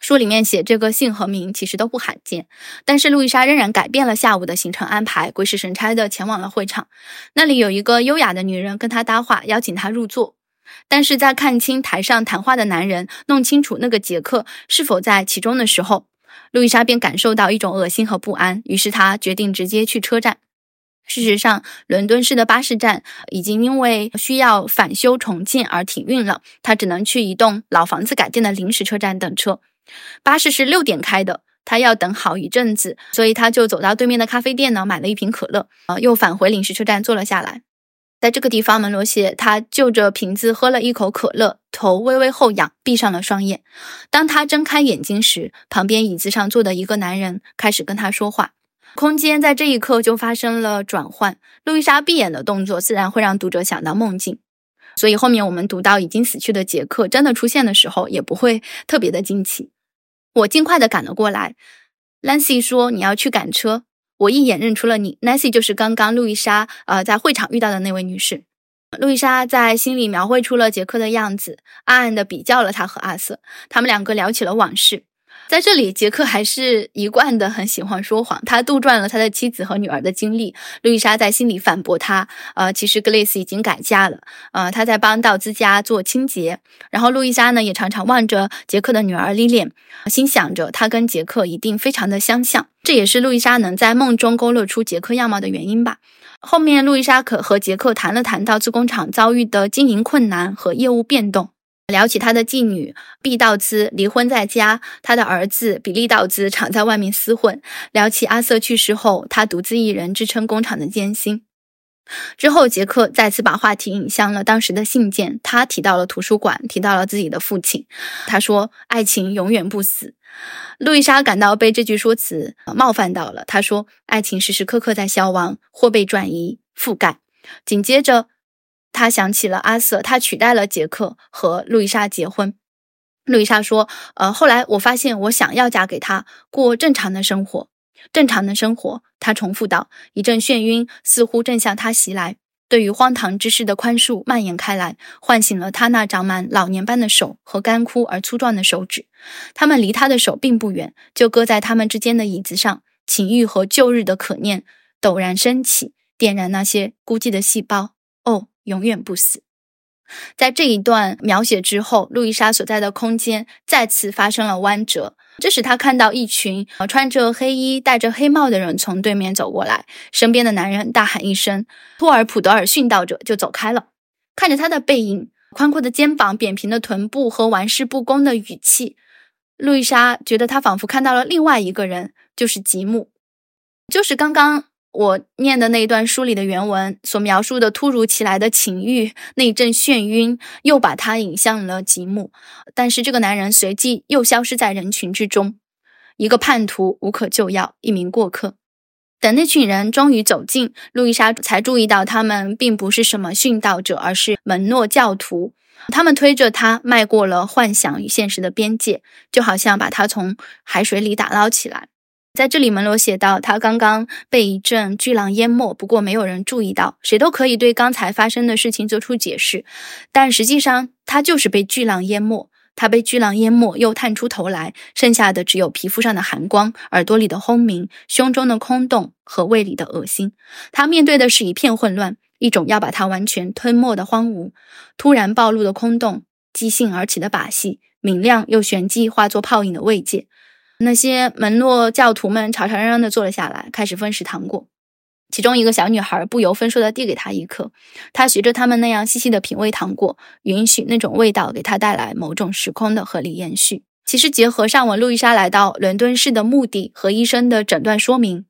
书里面写这个姓和名其实都不罕见，但是路易莎仍然改变了下午的行程安排，鬼使神差的前往了会场。那里有一个优雅的女人跟她搭话，邀请她入座。但是在看清台上谈话的男人，弄清楚那个杰克是否在其中的时候。路易莎便感受到一种恶心和不安，于是她决定直接去车站。事实上，伦敦市的巴士站已经因为需要返修重建而停运了，她只能去一栋老房子改建的临时车站等车。巴士是六点开的，她要等好一阵子，所以她就走到对面的咖啡店呢，买了一瓶可乐，呃，又返回临时车站坐了下来。在这个地方，门罗写他就着瓶子喝了一口可乐，头微微后仰，闭上了双眼。当他睁开眼睛时，旁边椅子上坐的一个男人开始跟他说话。空间在这一刻就发生了转换。路易莎闭眼的动作自然会让读者想到梦境，所以后面我们读到已经死去的杰克真的出现的时候，也不会特别的惊奇。我尽快的赶了过来。Lancy 说：“你要去赶车。”我一眼认出了你，Nancy 就是刚刚路易莎呃在会场遇到的那位女士。路易莎在心里描绘出了杰克的样子，暗暗的比较了他和阿瑟。他们两个聊起了往事。在这里，杰克还是一贯的很喜欢说谎。他杜撰了他的妻子和女儿的经历。路易莎在心里反驳他：，呃，其实格蕾丝已经改嫁了。呃，他在帮道兹家做清洁。然后路易莎呢，也常常望着杰克的女儿莉莲，心想着他跟杰克一定非常的相像。这也是路易莎能在梦中勾勒出杰克样貌的原因吧。后面，路易莎可和杰克谈了谈到自工厂遭遇的经营困难和业务变动。聊起他的继女毕道兹离婚在家，他的儿子比利道兹常在外面厮混。聊起阿瑟去世后，他独自一人支撑工厂的艰辛。之后，杰克再次把话题引向了当时的信件，他提到了图书馆，提到了自己的父亲。他说：“爱情永远不死。”路易莎感到被这句说辞冒犯到了。她说：“爱情时时刻刻在消亡，或被转移、覆盖。”紧接着。他想起了阿瑟，他取代了杰克和路易莎结婚。路易莎说：“呃，后来我发现我想要嫁给他，过正常的生活。正常的生活。”他重复道。一阵眩晕似乎正向他袭来，对于荒唐之事的宽恕蔓延开来，唤醒了他那长满老年斑的手和干枯而粗壮的手指。他们离他的手并不远，就搁在他们之间的椅子上。情欲和旧日的可念陡然升起，点燃那些孤寂的细胞。哦。永远不死。在这一段描写之后，路易莎所在的空间再次发生了弯折。这时，他看到一群穿着黑衣、戴着黑帽的人从对面走过来，身边的男人大喊一声“托尔普德尔殉道者”，就走开了。看着他的背影、宽阔的肩膀、扁平的臀部和玩世不恭的语气，路易莎觉得他仿佛看到了另外一个人，就是吉姆，就是刚刚。我念的那一段书里的原文所描述的突如其来的情欲，那一阵眩晕，又把他引向了吉姆。但是这个男人随即又消失在人群之中，一个叛徒无可救药，一名过客。等那群人终于走近，路易莎才注意到他们并不是什么殉道者，而是门诺教徒。他们推着他迈过了幻想与现实的边界，就好像把他从海水里打捞起来。在这里，门罗写道：“他刚刚被一阵巨浪淹没，不过没有人注意到。谁都可以对刚才发生的事情做出解释，但实际上他就是被巨浪淹没。”他被巨浪淹没，又探出头来，剩下的只有皮肤上的寒光、耳朵里的轰鸣、胸中的空洞和胃里的恶心。他面对的是一片混乱，一种要把他完全吞没的荒芜。突然暴露的空洞，即兴而起的把戏，明亮又旋即化作泡影的慰藉。那些门诺教徒们吵吵嚷嚷地坐了下来，开始分食糖果。其中一个小女孩不由分说地递给他一颗，他学着他们那样细细地品味糖果，允许那种味道给他带来某种时空的合理延续。其实，结合上文路易莎来到伦敦市的目的和医生的诊断说明，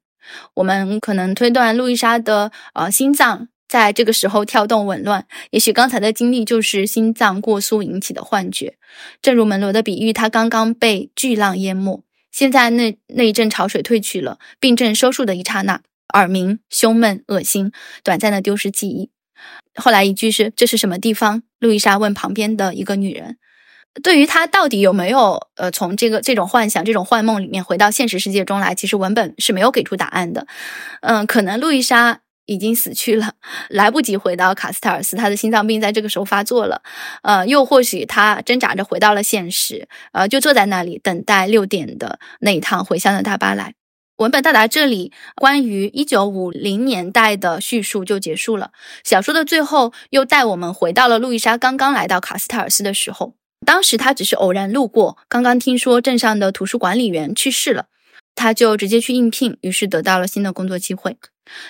我们可能推断路易莎的呃心脏在这个时候跳动紊乱，也许刚才的经历就是心脏过速引起的幻觉。正如门罗的比喻，他刚刚被巨浪淹没，现在那那一阵潮水退去了，病症收束的一刹那。耳鸣、胸闷、恶心，短暂的丢失记忆。后来一句是：“这是什么地方？”路易莎问旁边的一个女人。对于她到底有没有呃从这个这种幻想、这种幻梦里面回到现实世界中来，其实文本是没有给出答案的。嗯，可能路易莎已经死去了，来不及回到卡斯特尔斯，他的心脏病在这个时候发作了。呃，又或许他挣扎着回到了现实，呃，就坐在那里等待六点的那一趟回乡的大巴来。文本到达这里，关于一九五零年代的叙述就结束了。小说的最后又带我们回到了路易莎刚刚来到卡斯泰尔斯的时候。当时他只是偶然路过，刚刚听说镇上的图书管理员去世了，他就直接去应聘，于是得到了新的工作机会。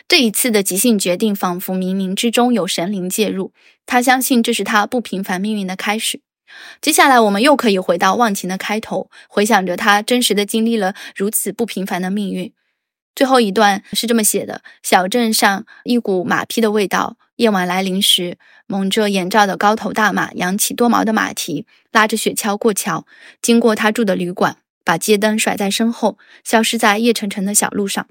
这一次的即兴决定，仿佛冥冥之中有神灵介入。他相信这是他不平凡命运的开始。接下来，我们又可以回到忘情的开头，回想着他真实的经历了如此不平凡的命运。最后一段是这么写的：小镇上一股马匹的味道。夜晚来临时，蒙着眼罩的高头大马扬起多毛的马蹄，拉着雪橇过桥，经过他住的旅馆，把街灯甩在身后，消失在夜沉沉的小路上。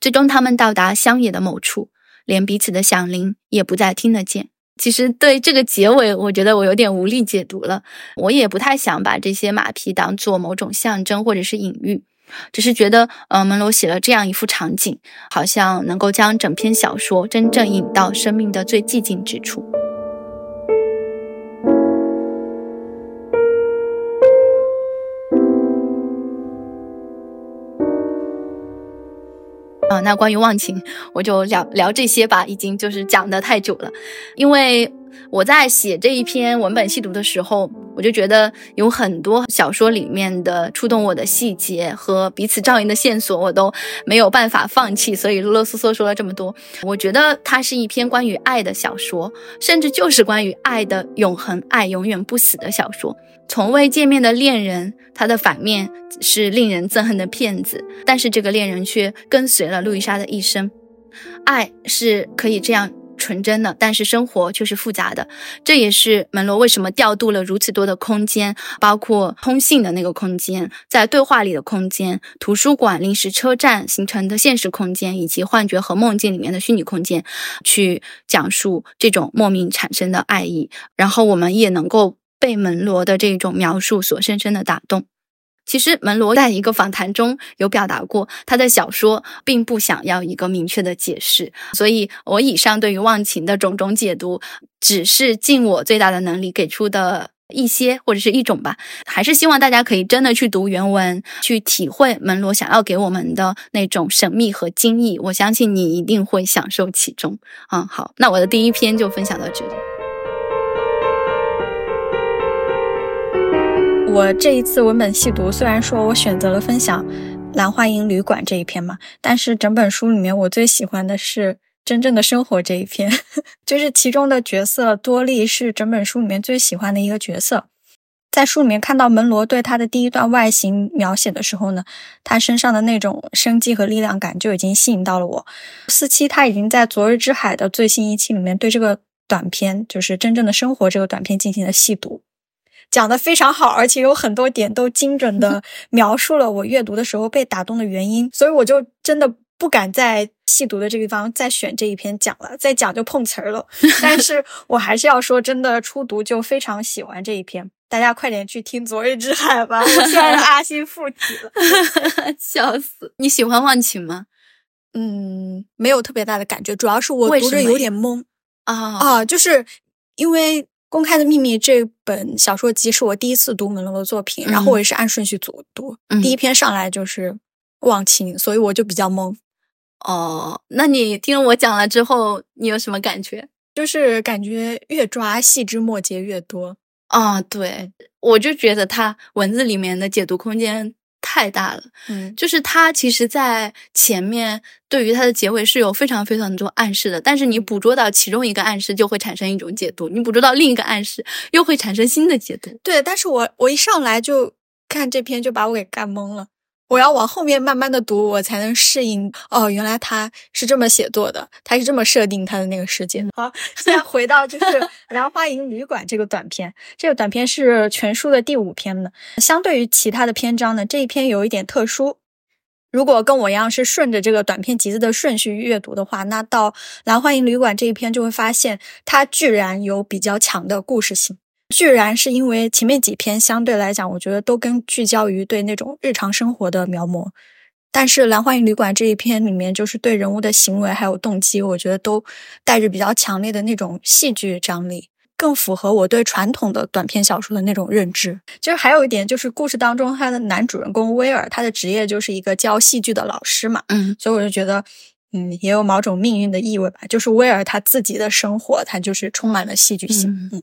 最终，他们到达乡野的某处，连彼此的响铃也不再听得见。其实对这个结尾，我觉得我有点无力解读了。我也不太想把这些马匹当做某种象征或者是隐喻，只是觉得，呃，门罗写了这样一幅场景，好像能够将整篇小说真正引到生命的最寂静之处。啊，那关于忘情，我就聊聊这些吧。已经就是讲的太久了，因为我在写这一篇文本细读的时候，我就觉得有很多小说里面的触动我的细节和彼此照应的线索，我都没有办法放弃，所以啰啰嗦嗦说了这么多。我觉得它是一篇关于爱的小说，甚至就是关于爱的永恒、爱永远不死的小说。从未见面的恋人，他的反面是令人憎恨的骗子，但是这个恋人却跟随了路易莎的一生。爱是可以这样纯真的，但是生活却是复杂的。这也是门罗为什么调度了如此多的空间，包括通信的那个空间，在对话里的空间，图书馆、临时车站形成的现实空间，以及幻觉和梦境里面的虚拟空间，去讲述这种莫名产生的爱意。然后我们也能够。被门罗的这种描述所深深的打动。其实门罗在一个访谈中有表达过，他的小说并不想要一个明确的解释。所以，我以上对于忘情的种种解读，只是尽我最大的能力给出的一些或者是一种吧。还是希望大家可以真的去读原文，去体会门罗想要给我们的那种神秘和惊异。我相信你一定会享受其中。嗯，好，那我的第一篇就分享到这里。我这一次文本细读，虽然说我选择了分享《兰花楹旅馆》这一篇嘛，但是整本书里面我最喜欢的是《真正的生活》这一篇，就是其中的角色多莉是整本书里面最喜欢的一个角色。在书里面看到门罗对他的第一段外形描写的时候呢，他身上的那种生机和力量感就已经吸引到了我。四期他已经在《昨日之海》的最新一期里面对这个短片，就是《真正的生活》这个短片进行了细读。讲的非常好，而且有很多点都精准的 描述了我阅读的时候被打动的原因，所以我就真的不敢在细读的这个地方再选这一篇讲了，再讲就碰瓷儿了。但是我还是要说，真的初读就非常喜欢这一篇，大家快点去听《昨日之海》吧。我现在阿 星附体了，笑死！你喜欢忘情吗？嗯，没有特别大的感觉，主要是我读着有点懵啊啊，就是因为《公开的秘密》这本小说集是我第一次读门罗的作品，然后我也是按顺序读读，第一篇上来就是忘情，所以我就比较懵。哦，那你听我讲了之后，你有什么感觉？就是感觉越抓细枝末节越多啊！对，我就觉得它文字里面的解读空间太大了。嗯，就是它其实，在前面对于它的结尾是有非常非常多暗示的，但是你捕捉到其中一个暗示，就会产生一种解读；你捕捉到另一个暗示，又会产生新的解读。对，但是我我一上来就看这篇，就把我给干懵了。我要往后面慢慢的读，我才能适应。哦，原来他是这么写作的，他是这么设定他的那个世界。好，现在回到就是《兰花楹旅馆》这个短篇，这个短篇是全书的第五篇呢。相对于其他的篇章呢，这一篇有一点特殊。如果跟我一样是顺着这个短篇集子的顺序阅读的话，那到《兰花楹旅馆》这一篇就会发现，它居然有比较强的故事性。居然是因为前面几篇相对来讲，我觉得都更聚焦于对那种日常生活的描摹，但是《蓝花楹旅馆》这一篇里面，就是对人物的行为还有动机，我觉得都带着比较强烈的那种戏剧张力，更符合我对传统的短篇小说的那种认知。其实还有一点就是，故事当中他的男主人公威尔，他的职业就是一个教戏剧的老师嘛，嗯，所以我就觉得，嗯，也有某种命运的意味吧。就是威尔他自己的生活，他就是充满了戏剧性，嗯。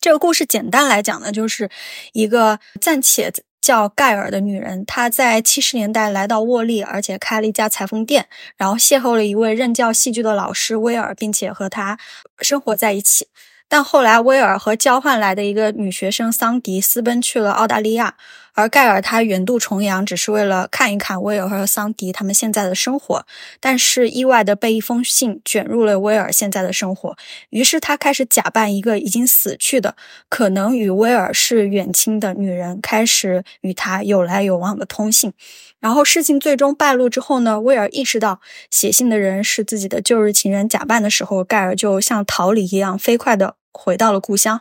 这个故事简单来讲呢，就是一个暂且叫盖尔的女人，她在七十年代来到沃利，而且开了一家裁缝店，然后邂逅了一位任教戏剧的老师威尔，并且和他生活在一起。但后来，威尔和交换来的一个女学生桑迪私奔去了澳大利亚，而盖尔他远渡重洋，只是为了看一看威尔和桑迪他们现在的生活。但是意外的被一封信卷入了威尔现在的生活，于是他开始假扮一个已经死去的、可能与威尔是远亲的女人，开始与他有来有往的通信。然后事情最终败露之后呢，威尔意识到写信的人是自己的旧日情人，假扮的时候，盖尔就像逃离一样飞快的回到了故乡。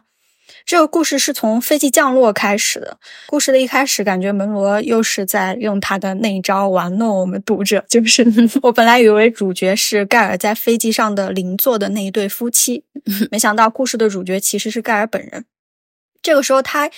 这个故事是从飞机降落开始的。故事的一开始，感觉门罗又是在用他的那一招玩弄我们读者。就是 我本来以为主角是盖尔在飞机上的邻座的那一对夫妻，没想到故事的主角其实是盖尔本人。这个时候他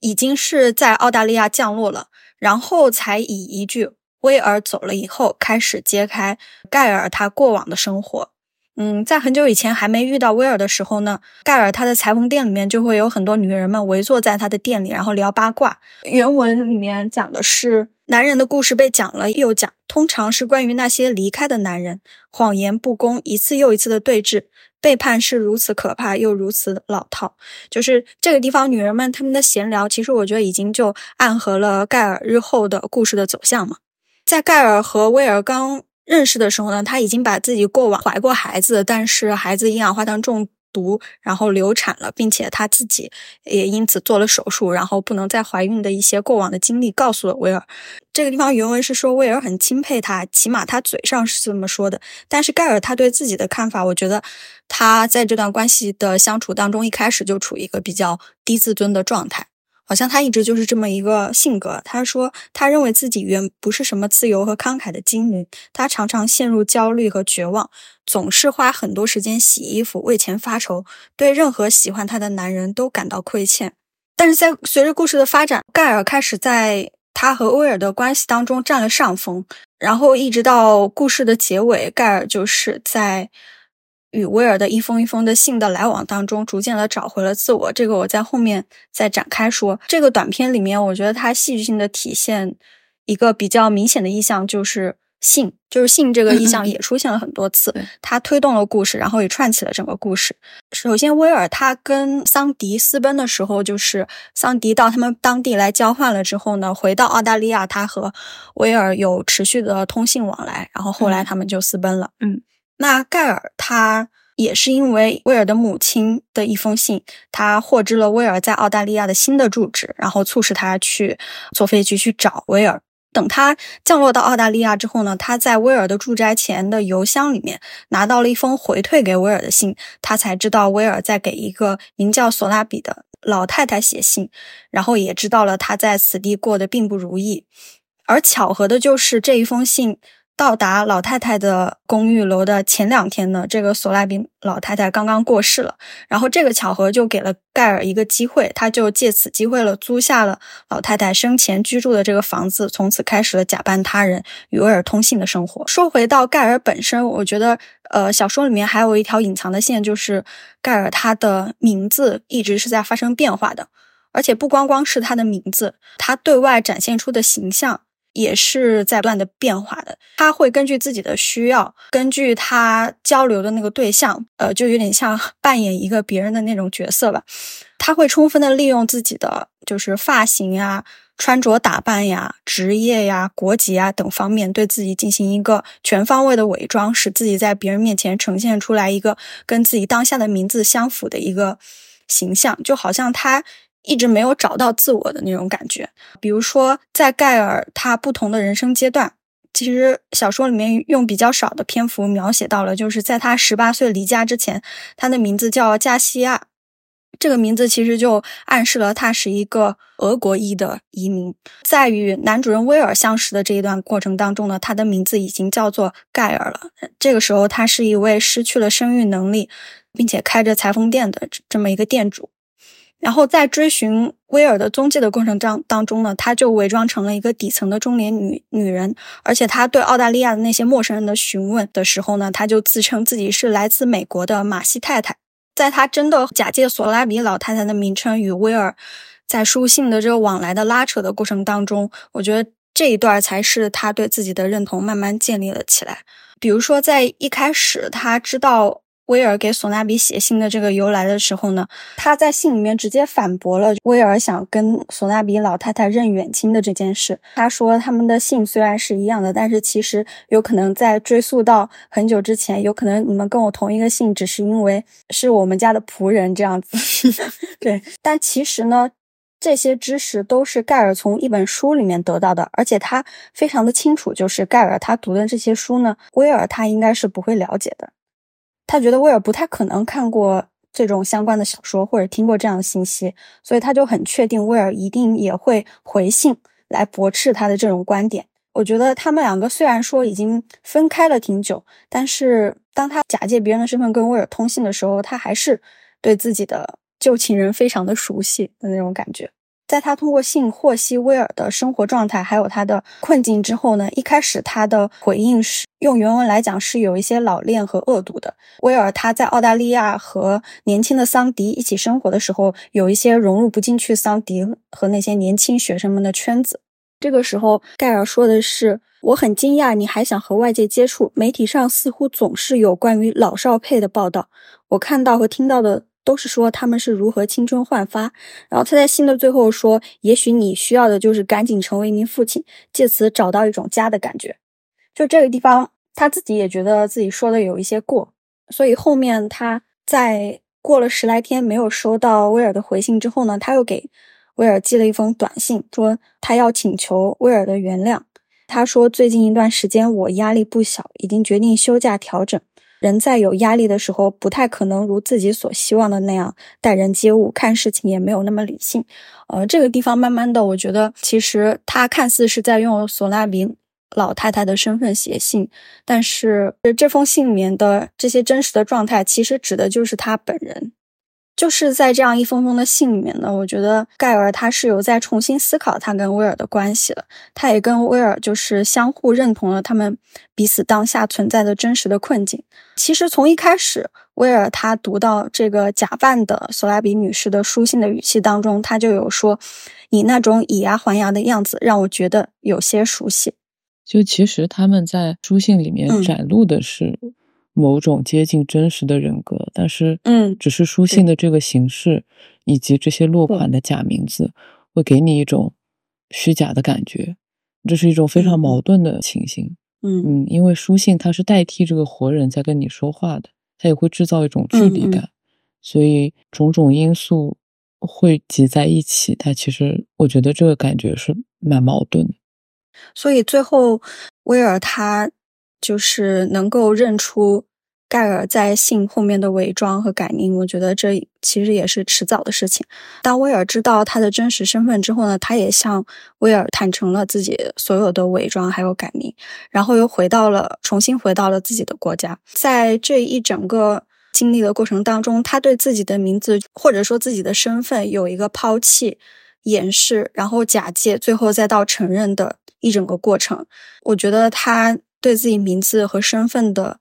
已经是在澳大利亚降落了。然后才以一句“威尔走了以后”开始揭开盖尔他过往的生活。嗯，在很久以前还没遇到威尔的时候呢，盖尔他的裁缝店里面就会有很多女人们围坐在他的店里，然后聊八卦。原文里面讲的是男人的故事被讲了又讲，通常是关于那些离开的男人，谎言、不公，一次又一次的对峙。背叛是如此可怕，又如此老套。就是这个地方，女人们她们的闲聊，其实我觉得已经就暗合了盖尔日后的故事的走向嘛。在盖尔和威尔刚认识的时候呢，他已经把自己过往怀过孩子，但是孩子一氧化碳中。毒，然后流产了，并且她自己也因此做了手术，然后不能再怀孕的一些过往的经历告诉了威尔。这个地方原文是说威尔很钦佩她，起码他嘴上是这么说的。但是盖尔他对自己的看法，我觉得他在这段关系的相处当中，一开始就处于一个比较低自尊的状态。好像他一直就是这么一个性格。他说，他认为自己原不是什么自由和慷慨的精灵，他常常陷入焦虑和绝望，总是花很多时间洗衣服，为钱发愁，对任何喜欢他的男人都感到亏欠。但是在随着故事的发展，盖尔开始在他和威尔的关系当中占了上风，然后一直到故事的结尾，盖尔就是在。与威尔的一封一封的信的来往当中，逐渐的找回了自我。这个我在后面再展开说。这个短片里面，我觉得它戏剧性的体现一个比较明显的意象，就是性，就是性这个意象也出现了很多次。它推动了故事，然后也串起了整个故事。首先，威尔他跟桑迪私奔的时候，就是桑迪到他们当地来交换了之后呢，回到澳大利亚，他和威尔有持续的通信往来，然后后来他们就私奔了。嗯。那盖尔他也是因为威尔的母亲的一封信，他获知了威尔在澳大利亚的新的住址，然后促使他去坐飞机去找威尔。等他降落到澳大利亚之后呢，他在威尔的住宅前的邮箱里面拿到了一封回退给威尔的信，他才知道威尔在给一个名叫索拉比的老太太写信，然后也知道了他在此地过得并不如意。而巧合的就是这一封信。到达老太太的公寓楼的前两天呢，这个索拉比老太太刚刚过世了。然后这个巧合就给了盖尔一个机会，他就借此机会了租下了老太太生前居住的这个房子，从此开始了假扮他人与威尔通信的生活。说回到盖尔本身，我觉得，呃，小说里面还有一条隐藏的线，就是盖尔他的名字一直是在发生变化的，而且不光光是他的名字，他对外展现出的形象。也是在不断的变化的，他会根据自己的需要，根据他交流的那个对象，呃，就有点像 扮演一个别人的那种角色吧。他会充分的利用自己的就是发型呀、穿着打扮呀、职业呀、国籍啊等方面，对自己进行一个全方位的伪装，使自己在别人面前呈现出来一个跟自己当下的名字相符的一个形象，就好像他。一直没有找到自我的那种感觉，比如说在盖尔他不同的人生阶段，其实小说里面用比较少的篇幅描写到了，就是在他十八岁离家之前，他的名字叫加西亚，这个名字其实就暗示了他是一个俄国裔的移民。在与男主人威尔相识的这一段过程当中呢，他的名字已经叫做盖尔了。这个时候，他是一位失去了生育能力，并且开着裁缝店的这么一个店主。然后在追寻威尔的踪迹的过程当当中呢，他就伪装成了一个底层的中年女女人，而且他对澳大利亚的那些陌生人的询问的时候呢，他就自称自己是来自美国的马西太太。在他真的假借索拉比老太太的名称与威尔在书信的这个往来的拉扯的过程当中，我觉得这一段才是他对自己的认同慢慢建立了起来。比如说在一开始他知道。威尔给索纳比写信的这个由来的时候呢，他在信里面直接反驳了威尔想跟索纳比老太太认远亲的这件事。他说他们的姓虽然是一样的，但是其实有可能在追溯到很久之前，有可能你们跟我同一个姓，只是因为是我们家的仆人这样子。对，但其实呢，这些知识都是盖尔从一本书里面得到的，而且他非常的清楚，就是盖尔他读的这些书呢，威尔他应该是不会了解的。他觉得威尔不太可能看过这种相关的小说，或者听过这样的信息，所以他就很确定威尔一定也会回信来驳斥他的这种观点。我觉得他们两个虽然说已经分开了挺久，但是当他假借别人的身份跟威尔通信的时候，他还是对自己的旧情人非常的熟悉的那种感觉。在他通过信获悉威尔的生活状态，还有他的困境之后呢，一开始他的回应是用原文来讲是有一些老练和恶毒的。威尔他在澳大利亚和年轻的桑迪一起生活的时候，有一些融入不进去桑迪和那些年轻学生们的圈子。这个时候，盖尔说的是：“我很惊讶你还想和外界接触，媒体上似乎总是有关于老少配的报道，我看到和听到的。”都是说他们是如何青春焕发，然后他在信的最后说：“也许你需要的就是赶紧成为一名父亲，借此找到一种家的感觉。”就这个地方，他自己也觉得自己说的有一些过，所以后面他在过了十来天没有收到威尔的回信之后呢，他又给威尔寄了一封短信，说他要请求威尔的原谅。他说：“最近一段时间我压力不小，已经决定休假调整。”人在有压力的时候，不太可能如自己所希望的那样待人接物，看事情也没有那么理性。呃，这个地方慢慢的，我觉得其实他看似是在用索拉比老太太的身份写信，但是这封信里面的这些真实的状态，其实指的就是他本人。就是在这样一封封的信里面呢，我觉得盖尔他是有在重新思考他跟威尔的关系了，他也跟威尔就是相互认同了他们彼此当下存在的真实的困境。其实从一开始，威尔他读到这个假扮的索拉比女士的书信的语气当中，他就有说：“你那种以牙还牙的样子让我觉得有些熟悉。”就其实他们在书信里面展露的是。某种接近真实的人格，但是，嗯，只是书信的这个形式以及这些落款的假名字，会给你一种虚假的感觉，这是一种非常矛盾的情形。嗯嗯，因为书信它是代替这个活人在跟你说话的，它也会制造一种距离感，所以种种因素汇集在一起。它其实，我觉得这个感觉是蛮矛盾的。所以最后威尔他就是能够认出。盖尔在信后面的伪装和改名，我觉得这其实也是迟早的事情。当威尔知道他的真实身份之后呢，他也向威尔坦诚了自己所有的伪装还有改名，然后又回到了重新回到了自己的国家。在这一整个经历的过程当中，他对自己的名字或者说自己的身份有一个抛弃、掩饰，然后假借，最后再到承认的一整个过程。我觉得他对自己名字和身份的。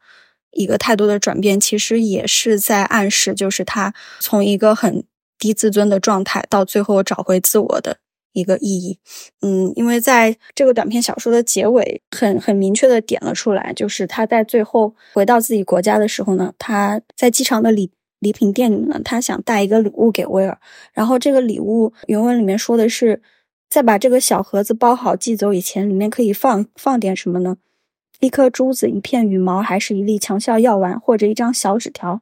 一个态度的转变，其实也是在暗示，就是他从一个很低自尊的状态，到最后找回自我的一个意义。嗯，因为在这个短篇小说的结尾，很很明确的点了出来，就是他在最后回到自己国家的时候呢，他在机场的礼礼品店里呢，他想带一个礼物给威尔，然后这个礼物原文里面说的是，在把这个小盒子包好寄走以前，里面可以放放点什么呢？一颗珠子，一片羽毛，还是一粒强效药丸，或者一张小纸条？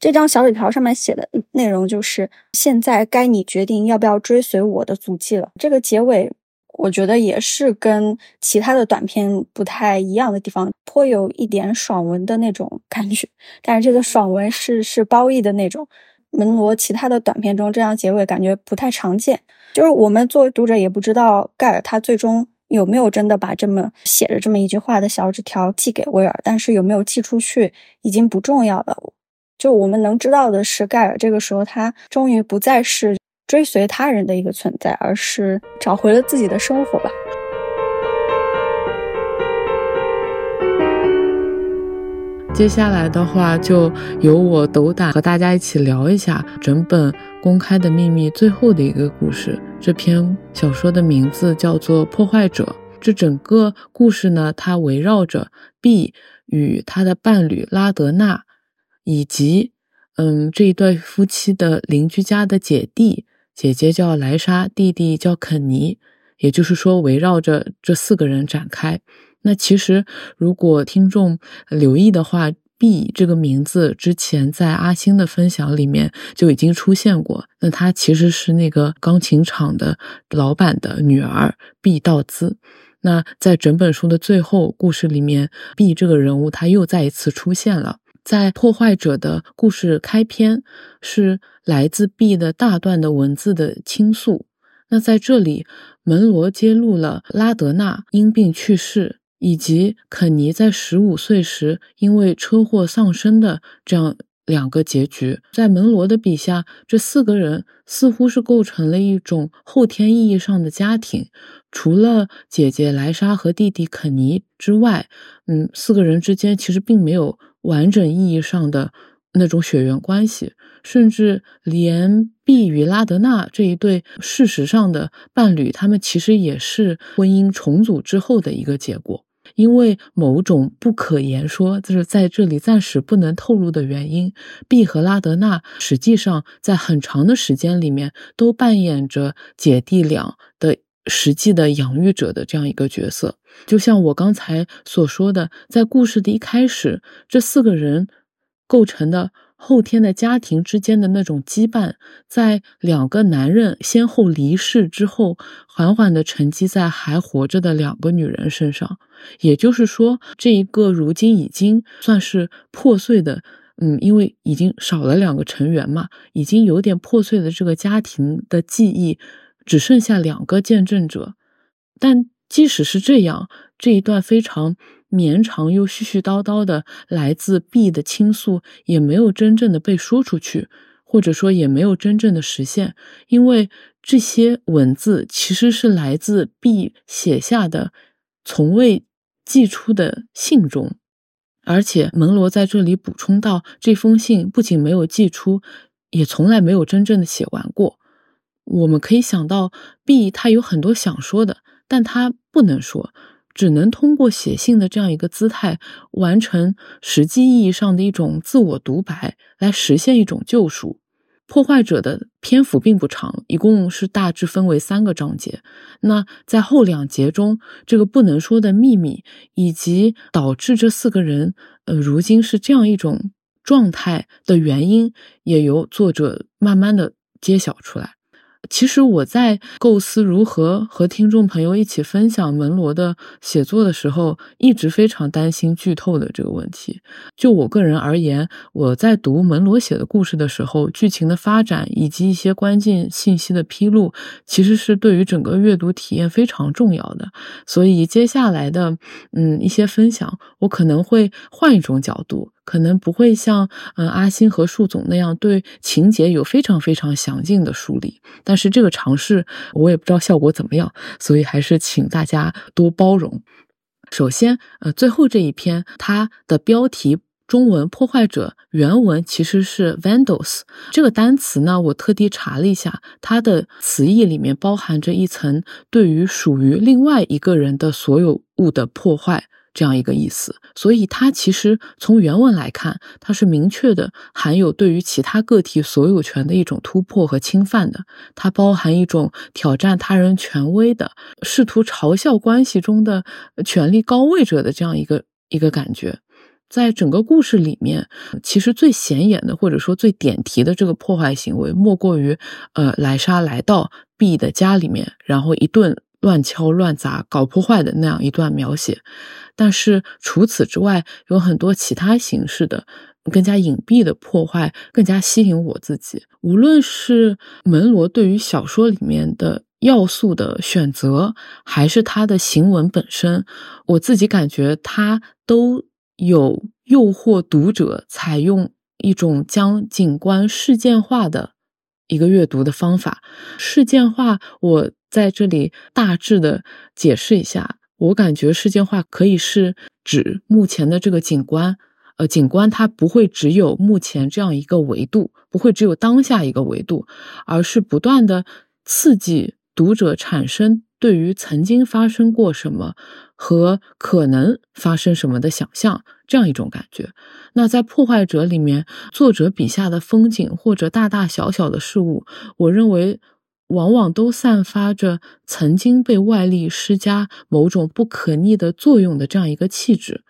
这张小纸条上面写的内容就是：现在该你决定要不要追随我的足迹了。这个结尾，我觉得也是跟其他的短片不太一样的地方，颇有一点爽文的那种感觉。但是这个爽文是是褒义的那种。门罗其他的短片中，这样结尾感觉不太常见。就是我们作为读者也不知道盖尔他最终。有没有真的把这么写着这么一句话的小纸条寄给威尔？但是有没有寄出去已经不重要了。就我们能知道的是，盖尔这个时候他终于不再是追随他人的一个存在，而是找回了自己的生活吧。接下来的话，就由我斗胆和大家一起聊一下整本《公开的秘密》最后的一个故事。这篇小说的名字叫做《破坏者》。这整个故事呢，它围绕着 B 与他的伴侣拉德纳，以及嗯这一对夫妻的邻居家的姐弟，姐姐叫莱莎，弟弟叫肯尼。也就是说，围绕着这四个人展开。那其实，如果听众留意的话，B 这个名字之前在阿星的分享里面就已经出现过。那她其实是那个钢琴厂的老板的女儿 B 道兹。那在整本书的最后故事里面，B 这个人物他又再一次出现了。在破坏者的故事开篇是来自 B 的大段的文字的倾诉。那在这里，门罗揭露了拉德纳因病去世。以及肯尼在十五岁时因为车祸丧生的这样两个结局，在门罗的笔下，这四个人似乎是构成了一种后天意义上的家庭。除了姐姐莱莎和弟弟肯尼之外，嗯，四个人之间其实并没有完整意义上的那种血缘关系，甚至连毕与拉德纳这一对事实上的伴侣，他们其实也是婚姻重组之后的一个结果。因为某种不可言说，就是在这里暂时不能透露的原因，B 和拉德纳实际上在很长的时间里面都扮演着姐弟俩的实际的养育者的这样一个角色。就像我刚才所说的，在故事的一开始，这四个人构成的。后天的家庭之间的那种羁绊，在两个男人先后离世之后，缓缓地沉积在还活着的两个女人身上。也就是说，这一个如今已经算是破碎的，嗯，因为已经少了两个成员嘛，已经有点破碎的这个家庭的记忆，只剩下两个见证者。但即使是这样，这一段非常。绵长又絮絮叨叨的来自 B 的倾诉，也没有真正的被说出去，或者说也没有真正的实现，因为这些文字其实是来自 B 写下的从未寄出的信中，而且门罗在这里补充到，这封信不仅没有寄出，也从来没有真正的写完过。我们可以想到，B 他有很多想说的，但他不能说。只能通过写信的这样一个姿态，完成实际意义上的一种自我独白，来实现一种救赎。破坏者的篇幅并不长，一共是大致分为三个章节。那在后两节中，这个不能说的秘密，以及导致这四个人呃如今是这样一种状态的原因，也由作者慢慢的揭晓出来。其实我在构思如何和听众朋友一起分享门罗的写作的时候，一直非常担心剧透的这个问题。就我个人而言，我在读门罗写的故事的时候，剧情的发展以及一些关键信息的披露，其实是对于整个阅读体验非常重要的。所以接下来的嗯一些分享，我可能会换一种角度。可能不会像嗯阿星和树总那样对情节有非常非常详尽的梳理，但是这个尝试我也不知道效果怎么样，所以还是请大家多包容。首先，呃，最后这一篇它的标题中文“破坏者”原文其实是 “vandals” 这个单词呢，我特地查了一下，它的词义里面包含着一层对于属于另外一个人的所有物的破坏。这样一个意思，所以它其实从原文来看，它是明确的含有对于其他个体所有权的一种突破和侵犯的。它包含一种挑战他人权威的，试图嘲笑关系中的权力高位者的这样一个一个感觉。在整个故事里面，其实最显眼的或者说最点题的这个破坏行为，莫过于呃莱莎来到 B 的家里面，然后一顿乱敲乱砸、搞破坏的那样一段描写。但是除此之外，有很多其他形式的、更加隐蔽的破坏，更加吸引我自己。无论是门罗对于小说里面的要素的选择，还是他的行文本身，我自己感觉他都有诱惑读者采用一种将景观事件化的一个阅读的方法。事件化，我在这里大致的解释一下。我感觉事件化可以是指目前的这个景观，呃，景观它不会只有目前这样一个维度，不会只有当下一个维度，而是不断的刺激读者产生对于曾经发生过什么和可能发生什么的想象，这样一种感觉。那在破坏者里面，作者笔下的风景或者大大小小的事物，我认为。往往都散发着曾经被外力施加某种不可逆的作用的这样一个气质。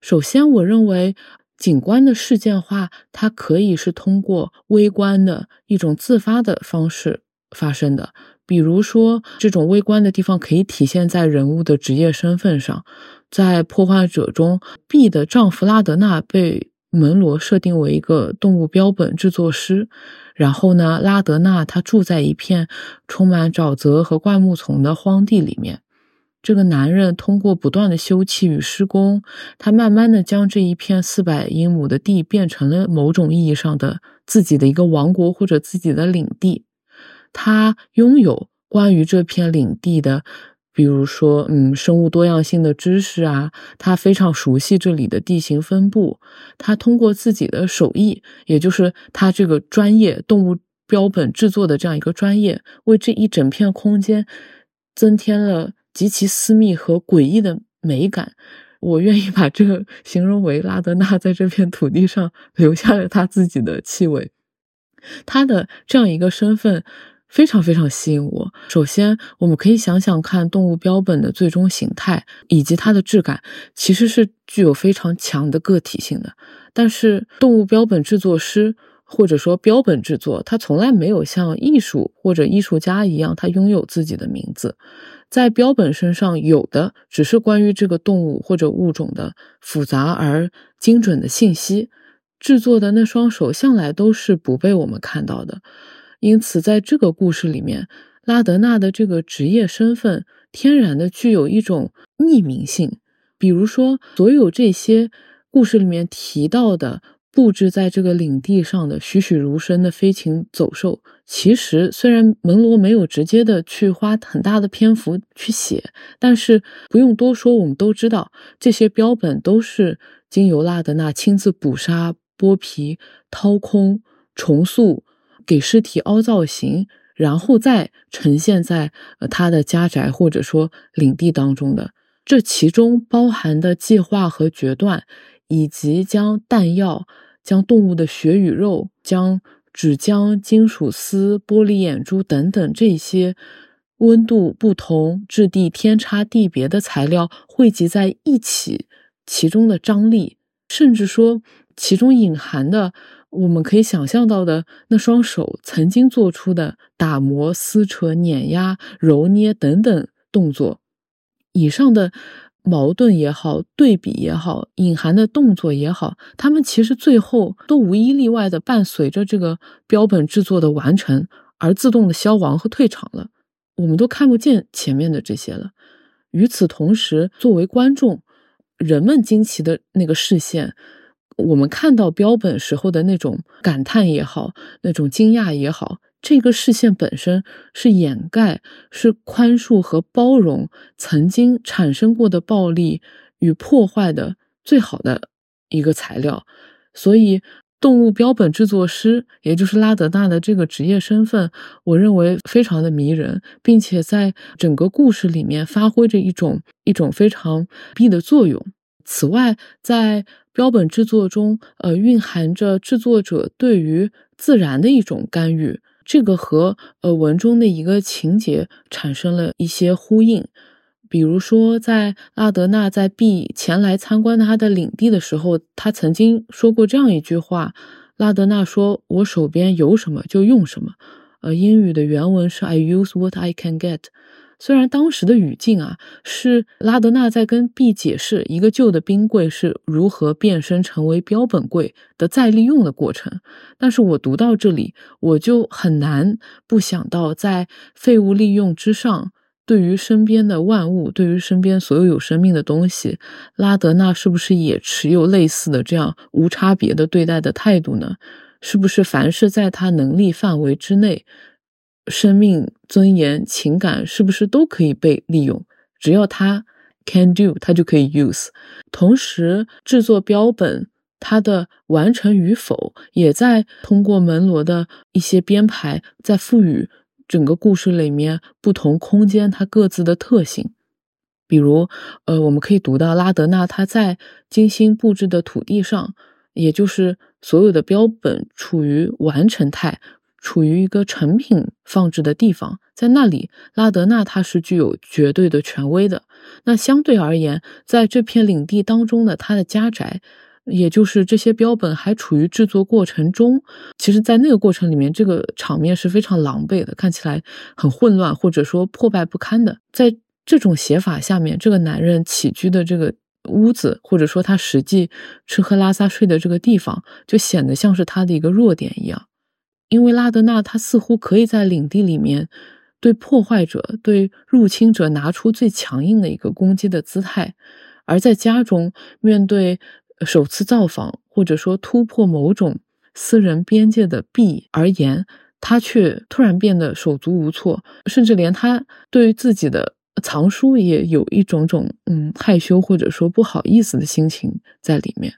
首先，我认为景观的事件化，它可以是通过微观的一种自发的方式发生的。比如说，这种微观的地方可以体现在人物的职业身份上。在破坏者中，B 的丈夫拉德纳被门罗设定为一个动物标本制作师。然后呢，拉德纳他住在一片充满沼泽和灌木丛的荒地里面。这个男人通过不断的修葺与施工，他慢慢的将这一片四百英亩的地变成了某种意义上的自己的一个王国或者自己的领地。他拥有关于这片领地的。比如说，嗯，生物多样性的知识啊，他非常熟悉这里的地形分布。他通过自己的手艺，也就是他这个专业动物标本制作的这样一个专业，为这一整片空间增添了极其私密和诡异的美感。我愿意把这个形容为拉德纳在这片土地上留下了他自己的气味。他的这样一个身份。非常非常吸引我。首先，我们可以想想看，动物标本的最终形态以及它的质感，其实是具有非常强的个体性的。但是，动物标本制作师或者说标本制作，它从来没有像艺术或者艺术家一样，它拥有自己的名字。在标本身上有的只是关于这个动物或者物种的复杂而精准的信息。制作的那双手向来都是不被我们看到的。因此，在这个故事里面，拉德纳的这个职业身份天然的具有一种匿名性。比如说，所有这些故事里面提到的布置在这个领地上的栩栩如生的飞禽走兽，其实虽然门罗没有直接的去花很大的篇幅去写，但是不用多说，我们都知道这些标本都是经由拉德纳亲自捕杀、剥皮、掏空、重塑。给尸体凹造型，然后再呈现在他的家宅或者说领地当中的，这其中包含的计划和决断，以及将弹药、将动物的血与肉、将纸浆、金属丝、玻璃眼珠等等这些温度不同、质地天差地别的材料汇集在一起，其中的张力，甚至说其中隐含的。我们可以想象到的那双手曾经做出的打磨、撕扯、碾压、揉捏等等动作，以上的矛盾也好，对比也好，隐含的动作也好，他们其实最后都无一例外的伴随着这个标本制作的完成而自动的消亡和退场了。我们都看不见前面的这些了。与此同时，作为观众，人们惊奇的那个视线，我们看到标本时候的那种感叹也好，那种惊讶也好，这个视线本身是掩盖、是宽恕和包容曾经产生过的暴力与破坏的最好的一个材料，所以。动物标本制作师，也就是拉德纳的这个职业身份，我认为非常的迷人，并且在整个故事里面发挥着一种一种非常必的作用。此外，在标本制作中，呃，蕴含着制作者对于自然的一种干预，这个和呃文中的一个情节产生了一些呼应。比如说，在拉德纳在 B 前来参观他的领地的时候，他曾经说过这样一句话：“拉德纳说，我手边有什么就用什么。”呃，英语的原文是 “I use what I can get”。虽然当时的语境啊是拉德纳在跟 B 解释一个旧的冰柜是如何变身成为标本柜的再利用的过程，但是我读到这里，我就很难不想到在废物利用之上。对于身边的万物，对于身边所有有生命的东西，拉德纳是不是也持有类似的这样无差别的对待的态度呢？是不是凡是在他能力范围之内，生命、尊严、情感，是不是都可以被利用？只要他 can do，他就可以 use。同时，制作标本，它的完成与否，也在通过门罗的一些编排，在赋予。整个故事里面不同空间它各自的特性，比如，呃，我们可以读到拉德纳他在精心布置的土地上，也就是所有的标本处于完成态，处于一个成品放置的地方，在那里，拉德纳他是具有绝对的权威的。那相对而言，在这片领地当中的他的家宅。也就是这些标本还处于制作过程中，其实，在那个过程里面，这个场面是非常狼狈的，看起来很混乱，或者说破败不堪的。在这种写法下面，这个男人起居的这个屋子，或者说他实际吃喝拉撒睡的这个地方，就显得像是他的一个弱点一样。因为拉德纳他似乎可以在领地里面对破坏者、对入侵者拿出最强硬的一个攻击的姿态，而在家中面对。首次造访，或者说突破某种私人边界的 B 而言，他却突然变得手足无措，甚至连他对于自己的藏书也有一种种嗯害羞或者说不好意思的心情在里面。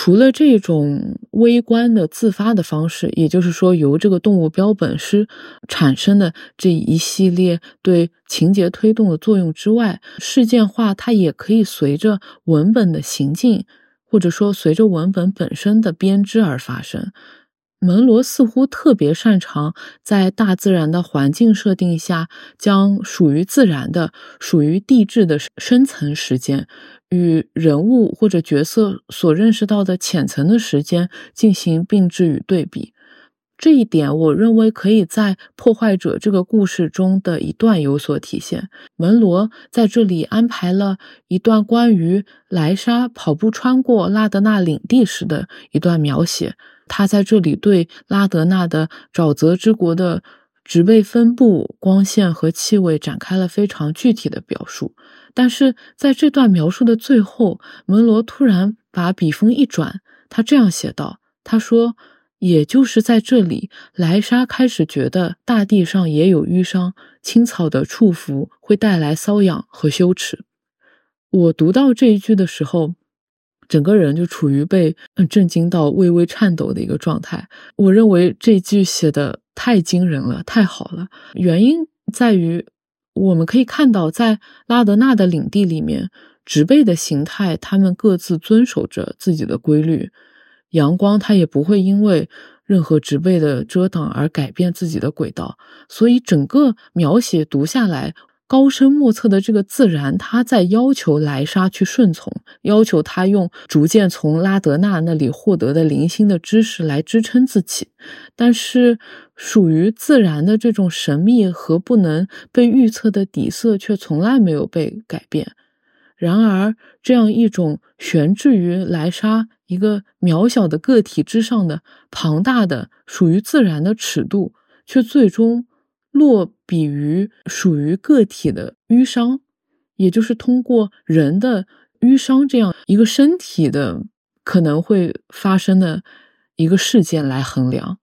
除了这种微观的自发的方式，也就是说由这个动物标本师产生的这一系列对情节推动的作用之外，事件化它也可以随着文本的行进，或者说随着文本本身的编织而发生。门罗似乎特别擅长在大自然的环境设定下，将属于自然的、属于地质的深层时间。与人物或者角色所认识到的浅层的时间进行并置与对比，这一点我认为可以在《破坏者》这个故事中的一段有所体现。门罗在这里安排了一段关于莱莎跑步穿过拉德纳领地时的一段描写，他在这里对拉德纳的沼泽之国的植被分布、光线和气味展开了非常具体的表述。但是在这段描述的最后，门罗突然把笔锋一转，他这样写道：“他说，也就是在这里，莱莎开始觉得大地上也有淤伤，青草的触扶会带来瘙痒和羞耻。”我读到这一句的时候，整个人就处于被震惊到微微颤抖的一个状态。我认为这句写的太惊人了，太好了。原因在于。我们可以看到，在拉德纳的领地里面，植被的形态，它们各自遵守着自己的规律。阳光它也不会因为任何植被的遮挡而改变自己的轨道。所以，整个描写读下来，高深莫测的这个自然，他在要求莱莎去顺从，要求他用逐渐从拉德纳那里获得的零星的知识来支撑自己。但是，属于自然的这种神秘和不能被预测的底色却从来没有被改变。然而，这样一种悬置于莱莎一个渺小的个体之上的庞大的属于自然的尺度，却最终。落笔于属于个体的淤伤，也就是通过人的淤伤这样一个身体的可能会发生的一个事件来衡量。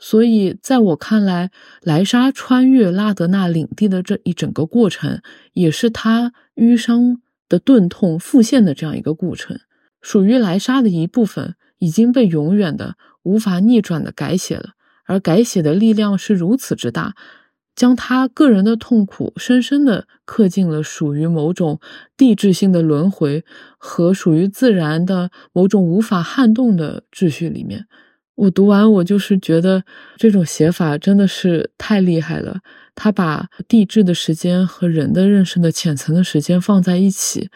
所以，在我看来，莱莎穿越拉德纳领地的这一整个过程，也是他瘀伤的钝痛复现的这样一个过程。属于莱莎的一部分已经被永远的、无法逆转的改写了，而改写的力量是如此之大。将他个人的痛苦深深地刻进了属于某种地质性的轮回和属于自然的某种无法撼动的秩序里面。我读完，我就是觉得这种写法真的是太厉害了。他把地质的时间和人的认识的浅层的时间放在一起，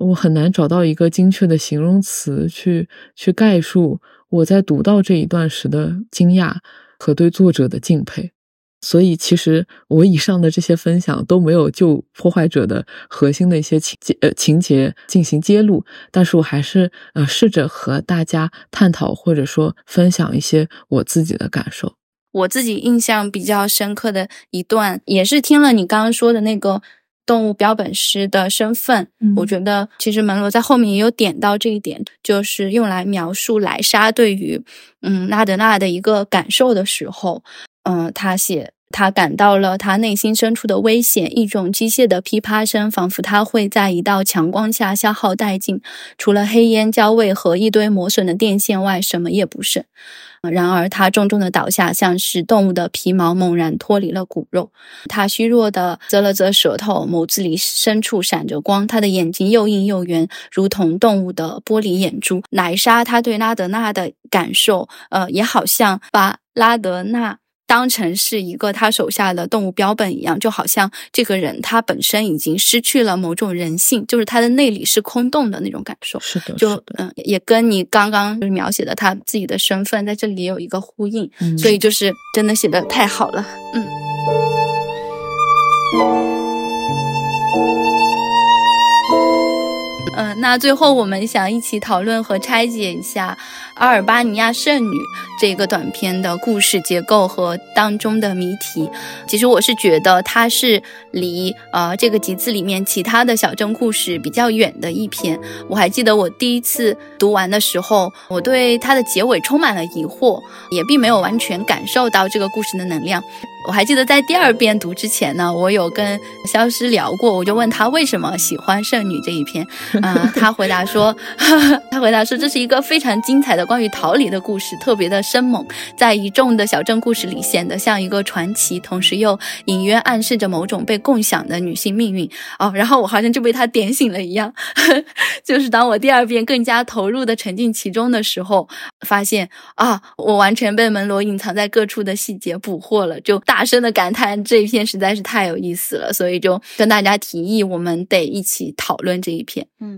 我很难找到一个精确的形容词去去概述我在读到这一段时的惊讶和对作者的敬佩。所以，其实我以上的这些分享都没有就破坏者的核心的一些情节呃情节进行揭露，但是我还是呃试着和大家探讨或者说分享一些我自己的感受。我自己印象比较深刻的一段，也是听了你刚刚说的那个动物标本师的身份，我觉得其实门罗在后面也有点到这一点，就是用来描述莱莎对于嗯拉德纳的一个感受的时候。嗯，他写他感到了他内心深处的危险，一种机械的噼啪声，仿佛他会在一道强光下消耗殆尽。除了黑烟、焦味和一堆磨损的电线外，什么也不剩。然而，他重重的倒下，像是动物的皮毛猛然脱离了骨肉。他虚弱的啧了啧舌头，眸子里深处闪着光。他的眼睛又硬又圆，如同动物的玻璃眼珠。莱莎，他对拉德纳的感受，呃，也好像把拉德纳。当成是一个他手下的动物标本一样，就好像这个人他本身已经失去了某种人性，就是他的内里是空洞的那种感受。是的，就嗯，也跟你刚刚就是描写的他自己的身份在这里有一个呼应，所以就是真的写的太好了，嗯。嗯，那最后我们想一起讨论和拆解一下阿尔巴尼亚圣女这个短片的故事结构和当中的谜题。其实我是觉得它是离呃这个集子里面其他的小镇故事比较远的一篇。我还记得我第一次读完的时候，我对它的结尾充满了疑惑，也并没有完全感受到这个故事的能量。我还记得在第二遍读之前呢，我有跟肖师聊过，我就问他为什么喜欢圣女这一篇，啊他回答说，他回答说这是一个非常精彩的关于逃离的故事，特别的生猛，在一众的小镇故事里显得像一个传奇，同时又隐约暗示着某种被共享的女性命运。哦，然后我好像就被他点醒了一样，就是当我第二遍更加投入的沉浸其中的时候，发现啊，我完全被门罗隐藏在各处的细节捕获了，就。大声的感叹这一篇实在是太有意思了，所以就跟大家提议，我们得一起讨论这一篇。嗯。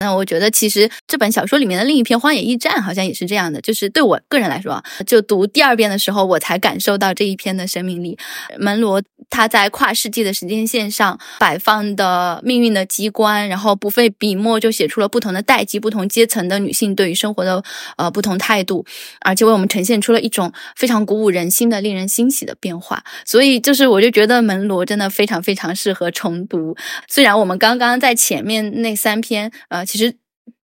那我觉得，其实这本小说里面的另一篇《荒野驿站》好像也是这样的，就是对我个人来说，就读第二遍的时候，我才感受到这一篇的生命力。门罗他在跨世纪的时间线上摆放的命运的机关，然后不费笔墨就写出了不同的代际、不同阶层的女性对于生活的呃不同态度，而且为我们呈现出了一种非常鼓舞人心的、令人欣喜的变化。所以，就是我就觉得门罗真的非常非常适合重读。虽然我们刚刚在前面那三篇，呃。其实，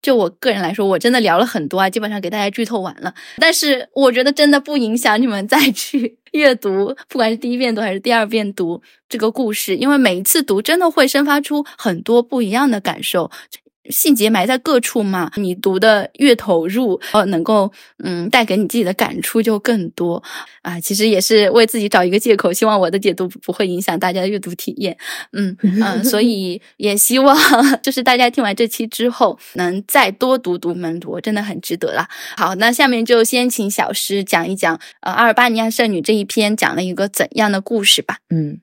就我个人来说，我真的聊了很多啊，基本上给大家剧透完了。但是，我觉得真的不影响你们再去 阅读，不管是第一遍读还是第二遍读这个故事，因为每一次读真的会生发出很多不一样的感受。细节埋在各处嘛，你读的越投入，呃，能够嗯带给你自己的感触就更多啊。其实也是为自己找一个借口，希望我的解读不会影响大家的阅读体验。嗯嗯，所以也希望 就是大家听完这期之后，能再多读读门罗，真的很值得啦。好，那下面就先请小诗讲一讲呃阿尔巴尼亚圣女这一篇讲了一个怎样的故事吧。嗯。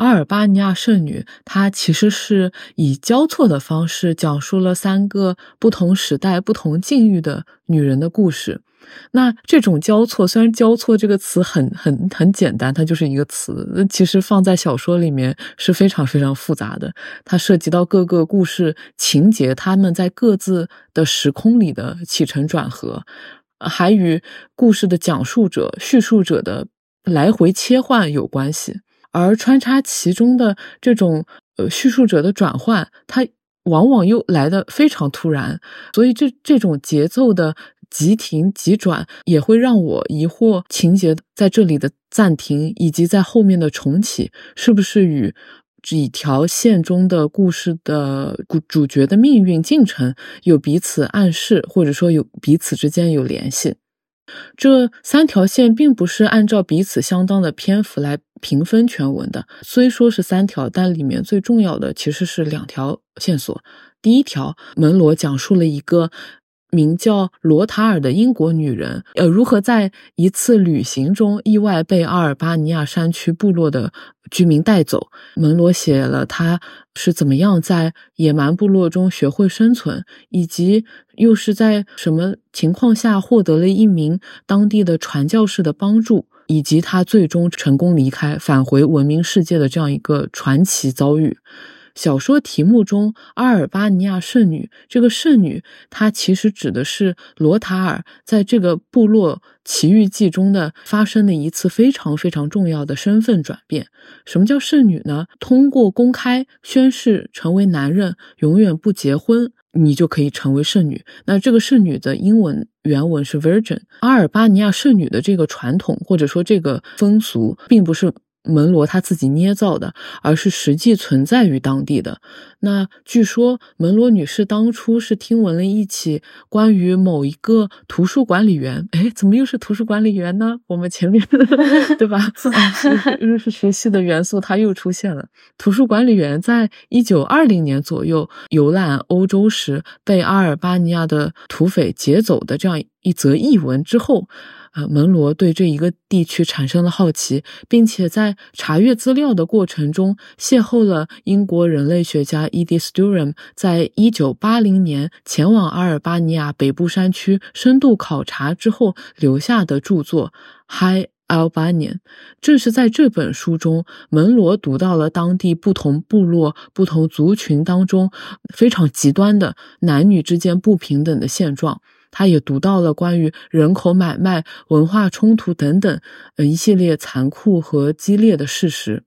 阿尔巴尼亚圣女，她其实是以交错的方式讲述了三个不同时代、不同境遇的女人的故事。那这种交错，虽然“交错”这个词很很很简单，它就是一个词，那其实放在小说里面是非常非常复杂的。它涉及到各个故事情节，他们在各自的时空里的起承转合，还与故事的讲述者、叙述者的来回切换有关系。而穿插其中的这种呃叙述者的转换，它往往又来的非常突然，所以这这种节奏的急停急转，也会让我疑惑情节在这里的暂停，以及在后面的重启，是不是与几条线中的故事的主主角的命运进程有彼此暗示，或者说有彼此之间有联系？这三条线并不是按照彼此相当的篇幅来评分全文的，虽说是三条，但里面最重要的其实是两条线索。第一条，门罗讲述了一个。名叫罗塔尔的英国女人，呃，如何在一次旅行中意外被阿尔巴尼亚山区部落的居民带走？门罗写了她是怎么样在野蛮部落中学会生存，以及又是在什么情况下获得了一名当地的传教士的帮助，以及他最终成功离开，返回文明世界的这样一个传奇遭遇。小说题目中“阿尔巴尼亚圣女”这个圣女，她其实指的是罗塔尔在这个部落奇遇记中的发生的一次非常非常重要的身份转变。什么叫圣女呢？通过公开宣誓成为男人，永远不结婚，你就可以成为圣女。那这个圣女的英文原文是 Virgin。阿尔巴尼亚圣女的这个传统或者说这个风俗，并不是。门罗他自己捏造的，而是实际存在于当地的。那据说门罗女士当初是听闻了一起关于某一个图书管理员，哎，怎么又是图书管理员呢？我们前面对吧？又是学习的元素，它又出现了。图书管理员在一九二零年左右游览欧洲时被阿尔巴尼亚的土匪劫走的这样一则译文之后。啊，门罗对这一个地区产生了好奇，并且在查阅资料的过程中，邂逅了英国人类学家 Edith Sturm 在一九八零年前往阿尔巴尼亚北部山区深度考察之后留下的著作《High Albanian》。正是在这本书中，门罗读到了当地不同部落、不同族群当中非常极端的男女之间不平等的现状。他也读到了关于人口买卖、文化冲突等等，呃，一系列残酷和激烈的事实。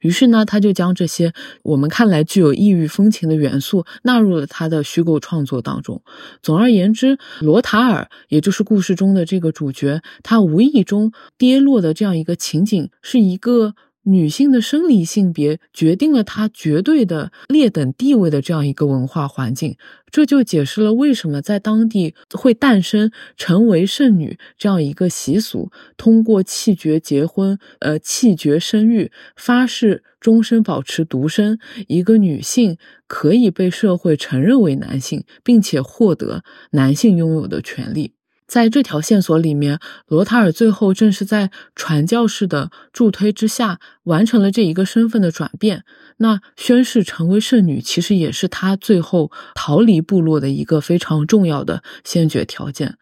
于是呢，他就将这些我们看来具有异域风情的元素纳入了他的虚构创作当中。总而言之，罗塔尔，也就是故事中的这个主角，他无意中跌落的这样一个情景，是一个。女性的生理性别决定了她绝对的劣等地位的这样一个文化环境，这就解释了为什么在当地会诞生成为圣女这样一个习俗。通过弃绝结婚，呃，弃绝生育，发誓终身保持独身，一个女性可以被社会承认为男性，并且获得男性拥有的权利。在这条线索里面，罗塔尔最后正是在传教士的助推之下，完成了这一个身份的转变。那宣誓成为圣女，其实也是他最后逃离部落的一个非常重要的先决条件。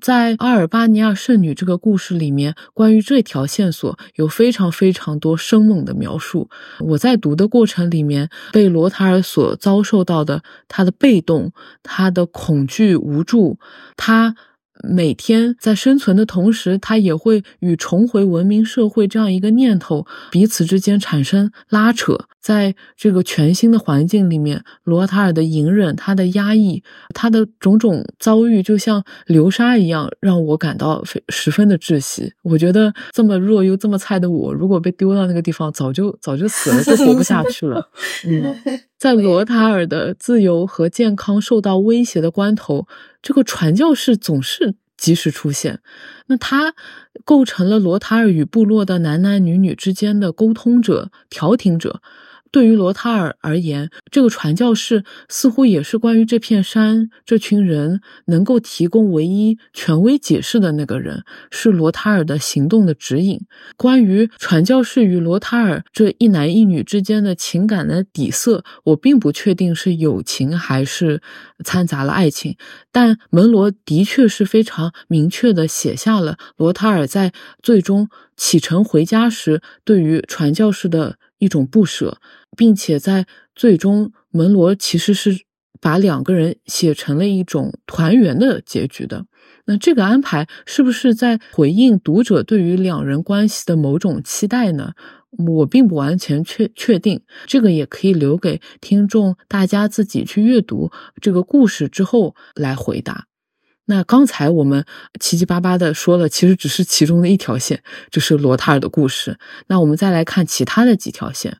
在阿尔巴尼亚圣女这个故事里面，关于这条线索有非常非常多生猛的描述。我在读的过程里面，被罗塔尔所遭受到的他的被动、他的恐惧、无助，他。每天在生存的同时，他也会与重回文明社会这样一个念头彼此之间产生拉扯。在这个全新的环境里面，罗塔尔的隐忍、他的压抑、他的种种遭遇，就像流沙一样，让我感到非十分的窒息。我觉得这么弱又这么菜的我，如果被丢到那个地方，早就早就死了，就活不下去了。嗯，在罗塔尔的自由和健康受到威胁的关头。这个传教士总是及时出现，那他构成了罗塔尔与部落的男男女女之间的沟通者、调停者。对于罗塔尔而言，这个传教士似乎也是关于这片山、这群人能够提供唯一权威解释的那个人，是罗塔尔的行动的指引。关于传教士与罗塔尔这一男一女之间的情感的底色，我并不确定是友情还是掺杂了爱情，但门罗的确是非常明确的写下了罗塔尔在最终启程回家时对于传教士的。一种不舍，并且在最终，门罗其实是把两个人写成了一种团圆的结局的。那这个安排是不是在回应读者对于两人关系的某种期待呢？我并不完全确确定，这个也可以留给听众大家自己去阅读这个故事之后来回答。那刚才我们七七八八的说了，其实只是其中的一条线，就是罗塔尔的故事。那我们再来看其他的几条线。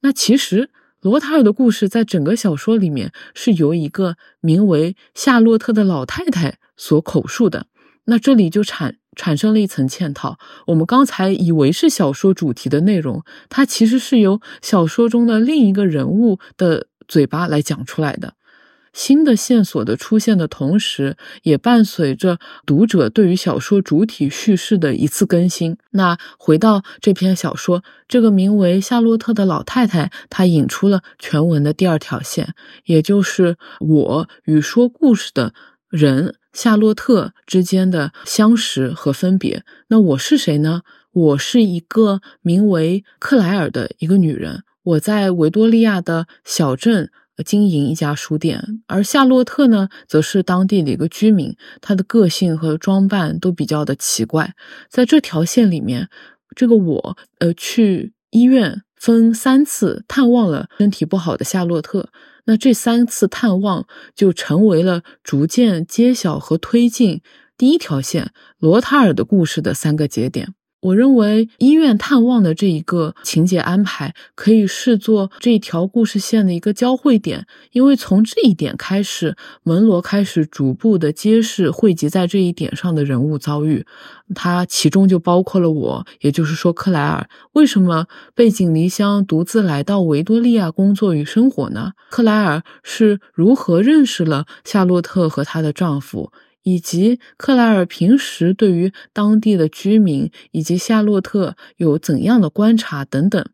那其实罗塔尔的故事在整个小说里面是由一个名为夏洛特的老太太所口述的。那这里就产产生了一层嵌套。我们刚才以为是小说主题的内容，它其实是由小说中的另一个人物的嘴巴来讲出来的。新的线索的出现的同时，也伴随着读者对于小说主体叙事的一次更新。那回到这篇小说，这个名为夏洛特的老太太，她引出了全文的第二条线，也就是我与说故事的人夏洛特之间的相识和分别。那我是谁呢？我是一个名为克莱尔的一个女人，我在维多利亚的小镇。经营一家书店，而夏洛特呢，则是当地的一个居民。他的个性和装扮都比较的奇怪。在这条线里面，这个我，呃，去医院分三次探望了身体不好的夏洛特。那这三次探望就成为了逐渐揭晓和推进第一条线罗塔尔的故事的三个节点。我认为医院探望的这一个情节安排可以视作这一条故事线的一个交汇点，因为从这一点开始，门罗开始逐步的揭示汇集在这一点上的人物遭遇，它其中就包括了我，也就是说克莱尔为什么背井离乡独自来到维多利亚工作与生活呢？克莱尔是如何认识了夏洛特和她的丈夫？以及克莱尔平时对于当地的居民以及夏洛特有怎样的观察等等，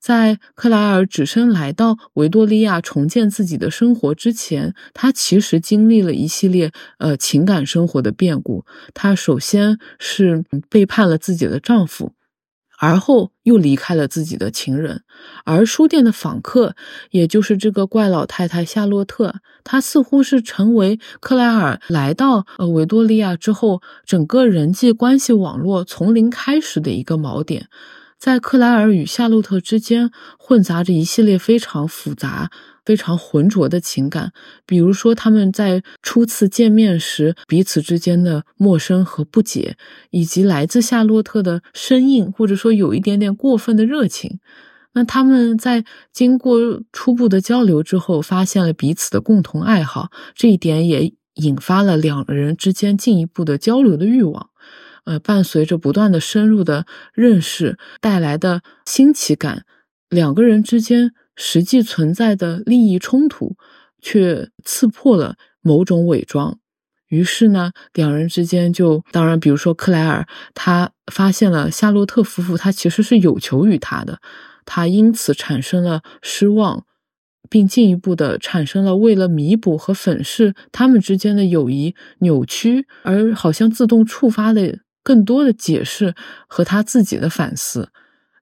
在克莱尔只身来到维多利亚重建自己的生活之前，她其实经历了一系列呃情感生活的变故。她首先是背叛了自己的丈夫。而后又离开了自己的情人，而书店的访客，也就是这个怪老太太夏洛特，她似乎是成为克莱尔来到呃维多利亚之后，整个人际关系网络从零开始的一个锚点。在克莱尔与夏洛特之间混杂着一系列非常复杂、非常浑浊的情感，比如说他们在初次见面时彼此之间的陌生和不解，以及来自夏洛特的生硬或者说有一点点过分的热情。那他们在经过初步的交流之后，发现了彼此的共同爱好，这一点也引发了两人之间进一步的交流的欲望。呃，伴随着不断的深入的认识带来的新奇感，两个人之间实际存在的利益冲突，却刺破了某种伪装。于是呢，两人之间就，当然，比如说克莱尔，他发现了夏洛特夫妇，他其实是有求于他的，他因此产生了失望，并进一步的产生了为了弥补和粉饰他们之间的友谊扭曲而好像自动触发的。更多的解释和他自己的反思。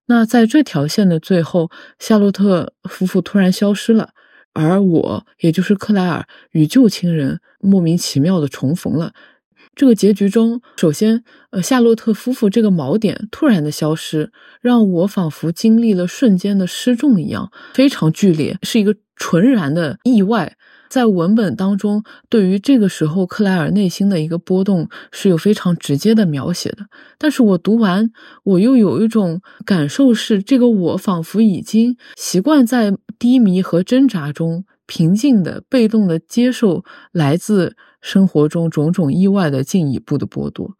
那在这条线的最后，夏洛特夫妇突然消失了，而我，也就是克莱尔，与旧情人莫名其妙的重逢了。这个结局中，首先，呃，夏洛特夫妇这个锚点突然的消失，让我仿佛经历了瞬间的失重一样，非常剧烈，是一个纯然的意外。在文本当中，对于这个时候克莱尔内心的一个波动是有非常直接的描写的。但是我读完，我又有一种感受是，这个我仿佛已经习惯在低迷和挣扎中，平静的、被动的接受来自生活中种种意外的进一步的剥夺。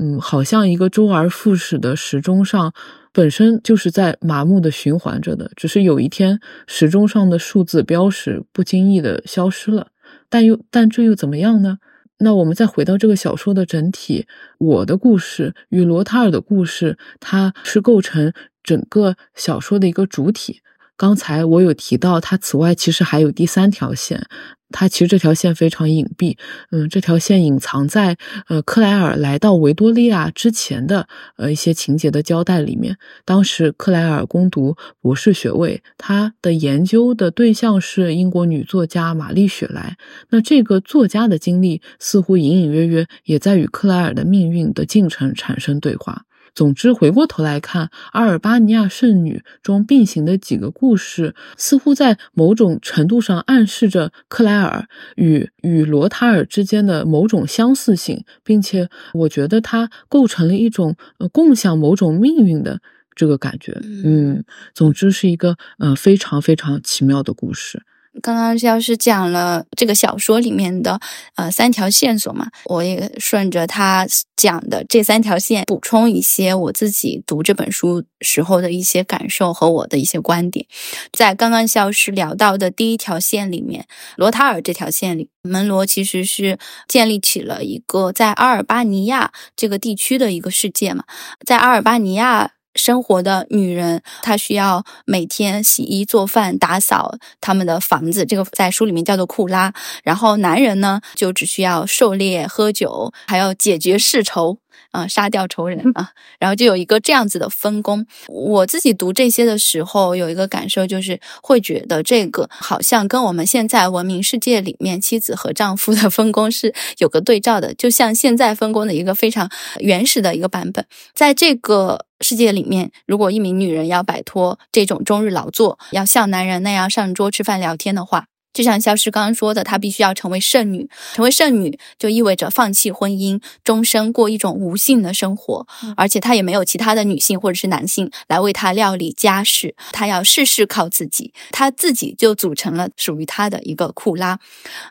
嗯，好像一个周而复始的时钟上，本身就是在麻木的循环着的。只是有一天，时钟上的数字标识不经意的消失了，但又但这又怎么样呢？那我们再回到这个小说的整体，我的故事与罗塔尔的故事，它是构成整个小说的一个主体。刚才我有提到，它此外其实还有第三条线。它其实这条线非常隐蔽，嗯，这条线隐藏在呃克莱尔来到维多利亚之前的呃一些情节的交代里面。当时克莱尔攻读博士学位，他的研究的对象是英国女作家玛丽雪莱。那这个作家的经历似乎隐隐约约也在与克莱尔的命运的进程产生对话。总之，回过头来看，《阿尔巴尼亚圣女》中并行的几个故事，似乎在某种程度上暗示着克莱尔与与罗塔尔之间的某种相似性，并且我觉得它构成了一种呃共享某种命运的这个感觉。嗯，总之是一个呃非常非常奇妙的故事。刚刚肖师讲了这个小说里面的呃三条线索嘛，我也顺着他讲的这三条线补充一些我自己读这本书时候的一些感受和我的一些观点。在刚刚肖师聊到的第一条线里面，罗塔尔这条线里，门罗其实是建立起了一个在阿尔巴尼亚这个地区的一个世界嘛，在阿尔巴尼亚。生活的女人，她需要每天洗衣做饭、打扫他们的房子，这个在书里面叫做库拉。然后男人呢，就只需要狩猎、喝酒，还要解决世仇。啊，杀掉仇人啊，然后就有一个这样子的分工。我自己读这些的时候，有一个感受就是，会觉得这个好像跟我们现在文明世界里面妻子和丈夫的分工是有个对照的，就像现在分工的一个非常原始的一个版本。在这个世界里面，如果一名女人要摆脱这种终日劳作，要像男人那样上桌吃饭聊天的话。就像肖师刚刚说的，她必须要成为剩女。成为剩女就意味着放弃婚姻，终身过一种无性的生活，而且她也没有其他的女性或者是男性来为她料理家事，她要事事靠自己。她自己就组成了属于她的一个库拉。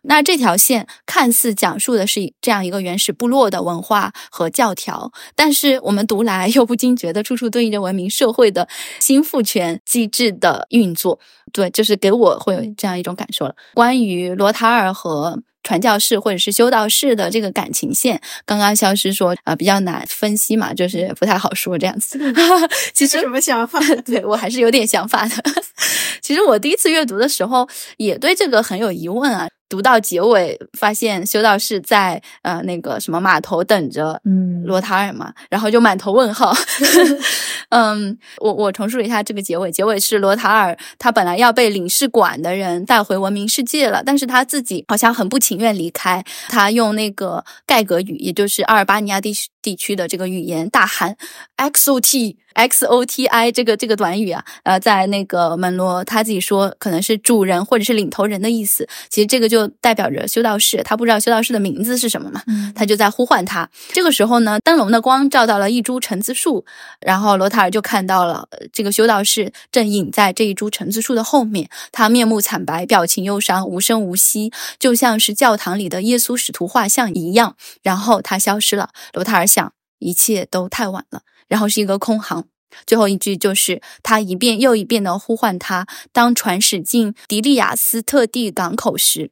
那这条线看似讲述的是这样一个原始部落的文化和教条，但是我们读来又不禁觉得处处对应着文明社会的新父权机制的运作。对，就是给我会有这样一种感受了。关于罗塔尔和传教士或者是修道士的这个感情线，刚刚消失说啊比较难分析嘛，就是不太好说这样子。其实什么想法？对我还是有点想法的。其实我第一次阅读的时候也对这个很有疑问啊。读到结尾，发现修道士在呃那个什么码头等着，嗯，罗塔尔嘛，然后就满头问号。嗯，我我重述一下这个结尾，结尾是罗塔尔他本来要被领事馆的人带回文明世界了，但是他自己好像很不情愿离开，他用那个盖格语，也就是阿尔巴尼亚地区地区的这个语言大喊 X O T。X O T I 这个这个短语啊，呃，在那个门罗他自己说，可能是主人或者是领头人的意思。其实这个就代表着修道士，他不知道修道士的名字是什么嘛，他就在呼唤他。这个时候呢，灯笼的光照到了一株橙子树，然后罗塔尔就看到了这个修道士正隐在这一株橙子树的后面，他面目惨白，表情忧伤，无声无息，就像是教堂里的耶稣使徒画像一样。然后他消失了。罗塔尔想，一切都太晚了。然后是一个空行，最后一句就是他一遍又一遍的呼唤他。当船驶进迪利亚斯特地港口时，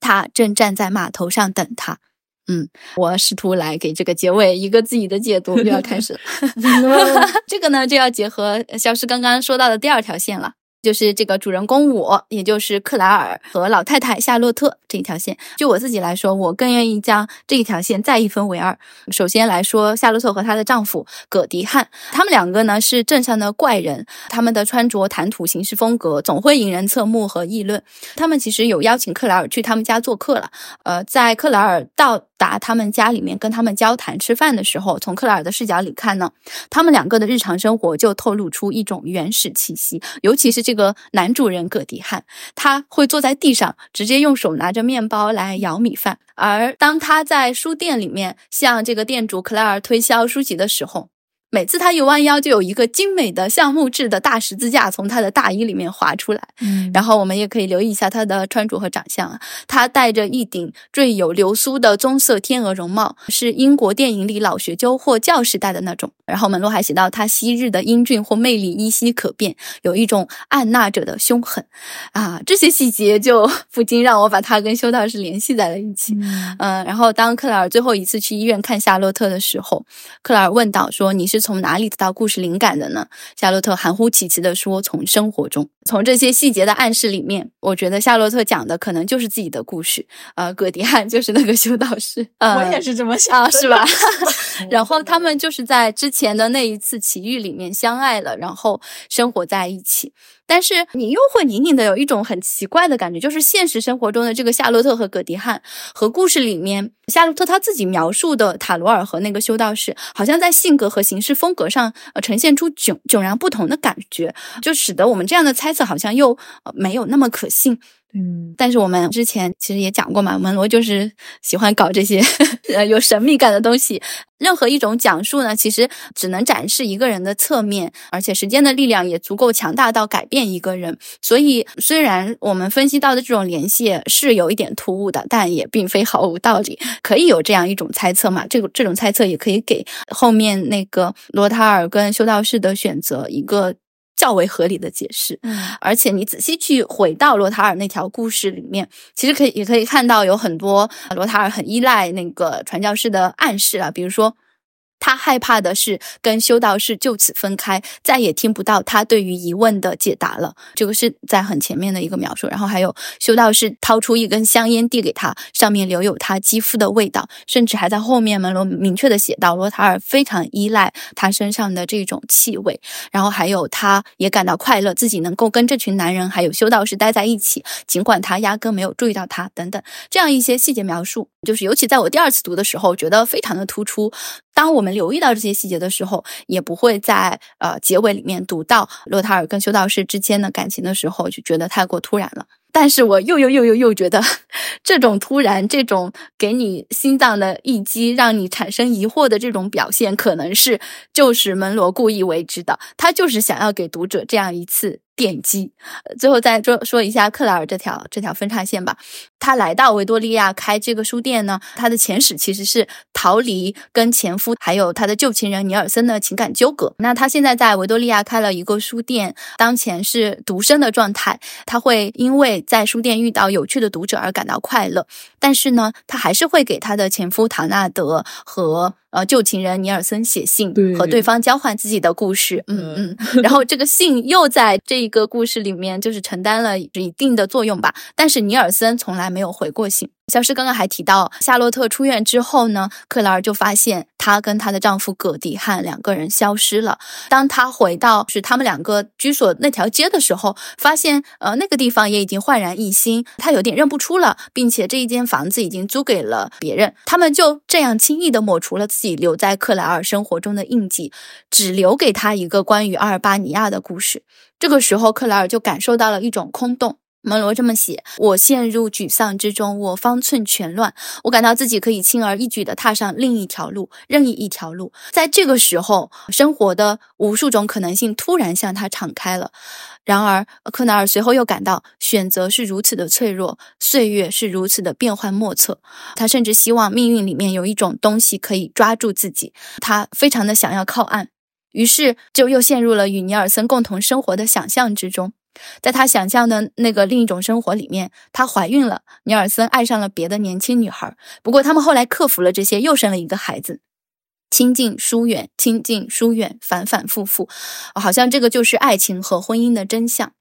他正站在码头上等他。嗯，我试图来给这个结尾一个自己的解读，又要开始了。这个呢，就要结合消失刚刚说到的第二条线了。就是这个主人公我，也就是克莱尔和老太太夏洛特这一条线。就我自己来说，我更愿意将这一条线再一分为二。首先来说，夏洛特和她的丈夫葛迪汉，他们两个呢是镇上的怪人，他们的穿着、谈吐、行事风格总会引人侧目和议论。他们其实有邀请克莱尔去他们家做客了。呃，在克莱尔到达他们家里面跟他们交谈、吃饭的时候，从克莱尔的视角里看呢，他们两个的日常生活就透露出一种原始气息，尤其是这。这个男主人葛迪汉，他会坐在地上，直接用手拿着面包来舀米饭。而当他在书店里面向这个店主克莱尔推销书籍的时候，每次他一弯腰，就有一个精美的橡木制的大十字架从他的大衣里面滑出来。嗯然后我们也可以留意一下他的穿着和长相啊，他戴着一顶缀有流苏的棕色天鹅绒帽，是英国电影里老学究或教士戴的那种。然后门罗还写到，他昔日的英俊或魅力依稀可辨，有一种按捺者的凶狠啊，这些细节就 不禁让我把他跟修道士联系在了一起。嗯嗯，然后当克莱尔最后一次去医院看夏洛特的时候，克莱尔问道说：“你是从哪里得到故事灵感的呢？”夏洛特含糊其辞地说：“从生活中。”从这些细节的暗示里面，我觉得夏洛特讲的可能就是自己的故事。呃，葛迪汉就是那个修道士，呃、我也是这么想是吧？然后他们就是在之前的那一次奇遇里面相爱了，然后生活在一起。但是你又会隐隐的有一种很奇怪的感觉，就是现实生活中的这个夏洛特和葛迪汉，和故事里面夏洛特他自己描述的塔罗尔和那个修道士，好像在性格和行事风格上，呃，呈现出迥迥然不同的感觉，就使得我们这样的猜测好像又、呃、没有那么可信。嗯但是我们之前其实也讲过嘛，门罗就是喜欢搞这些 呃有神秘感的东西。任何一种讲述呢，其实只能展示一个人的侧面，而且时间的力量也足够强大到改变一个人。所以，虽然我们分析到的这种联系是有一点突兀的，但也并非毫无道理，可以有这样一种猜测嘛。这个这种猜测也可以给后面那个罗塔尔跟修道士的选择一个较为合理的解释。嗯而且你仔细去回到罗塔尔那条故事里面，其实可以也可以看到有很多呃罗塔尔很依赖那个传教士的暗示啊，比如说。他害怕的是跟修道士就此分开，再也听不到他对于疑问的解答了。这个是在很前面的一个描述。然后还有修道士掏出一根香烟递给他，上面留有他肌肤的味道，甚至还在后面门罗明确的写到罗塔尔非常依赖他身上的这种气味。然后还有他也感到快乐，自己能够跟这群男人还有修道士待在一起，尽管他压根没有注意到他等等这样一些细节描述，就是尤其在我第二次读的时候，觉得非常的突出。当我们留意到这些细节的时候，也不会在呃结尾里面读到洛塔尔跟修道士之间的感情的时候，就觉得太过突然了。但是我又又又又又觉得，这种突然，这种给你心脏的一击，让你产生疑惑的这种表现，可能是就是门罗故意为之的，他就是想要给读者这样一次电击。最后再说说一下克莱尔这条这条分叉线吧。他来到维多利亚开这个书店呢，他的前史其实是逃离跟前夫还有他的旧情人尼尔森的情感纠葛。那他现在在维多利亚开了一个书店，当前是独身的状态。他会因为在书店遇到有趣的读者而感到快乐，但是呢，他还是会给他的前夫唐纳德和呃旧情人尼尔森写信，对和对方交换自己的故事。嗯嗯，然后这个信又在这一个故事里面就是承担了一定的作用吧。但是尼尔森从来没有回过信。肖诗刚刚还提到，夏洛特出院之后呢，克莱尔就发现她跟她的丈夫葛迪汉两个人消失了。当她回到是他们两个居所那条街的时候，发现呃那个地方也已经焕然一新，她有点认不出了，并且这一间房子已经租给了别人。他们就这样轻易的抹除了自己留在克莱尔生活中的印记，只留给他一个关于阿尔巴尼亚的故事。这个时候，克莱尔就感受到了一种空洞。门罗这么写：我陷入沮丧之中，我方寸全乱，我感到自己可以轻而易举地踏上另一条路，任意一条路。在这个时候，生活的无数种可能性突然向他敞开了。然而，克纳尔随后又感到选择是如此的脆弱，岁月是如此的变幻莫测。他甚至希望命运里面有一种东西可以抓住自己，他非常的想要靠岸，于是就又陷入了与尼尔森共同生活的想象之中。在他想象的那个另一种生活里面，她怀孕了，尼尔森爱上了别的年轻女孩。不过他们后来克服了这些，又生了一个孩子。亲近疏远，亲近疏远，反反复复，好像这个就是爱情和婚姻的真相。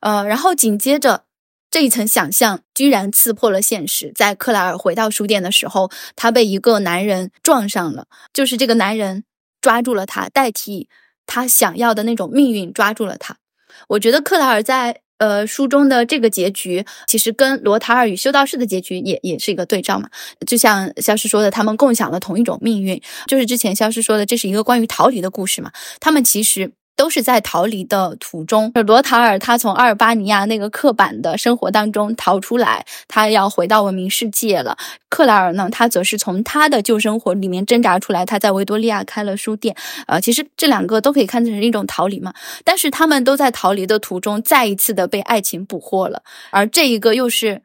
呃，然后紧接着这一层想象居然刺破了现实。在克莱尔回到书店的时候，他被一个男人撞上了，就是这个男人抓住了他，代替他想要的那种命运抓住了他。我觉得克莱尔在呃书中的这个结局，其实跟罗塔尔与修道士的结局也也是一个对照嘛。就像肖诗说的，他们共享了同一种命运，就是之前肖诗说的，这是一个关于逃离的故事嘛。他们其实都是在逃离的途中。罗塔尔他从阿尔巴尼亚那个刻板的生活当中逃出来，他要回到文明世界了。克莱尔呢，他则是从他的旧生活里面挣扎出来，他在维多利亚开了书店。呃，其实这两个都可以看成是一种逃离嘛。但是他们都在逃离的途中，再一次的被爱情捕获了，而这一个又是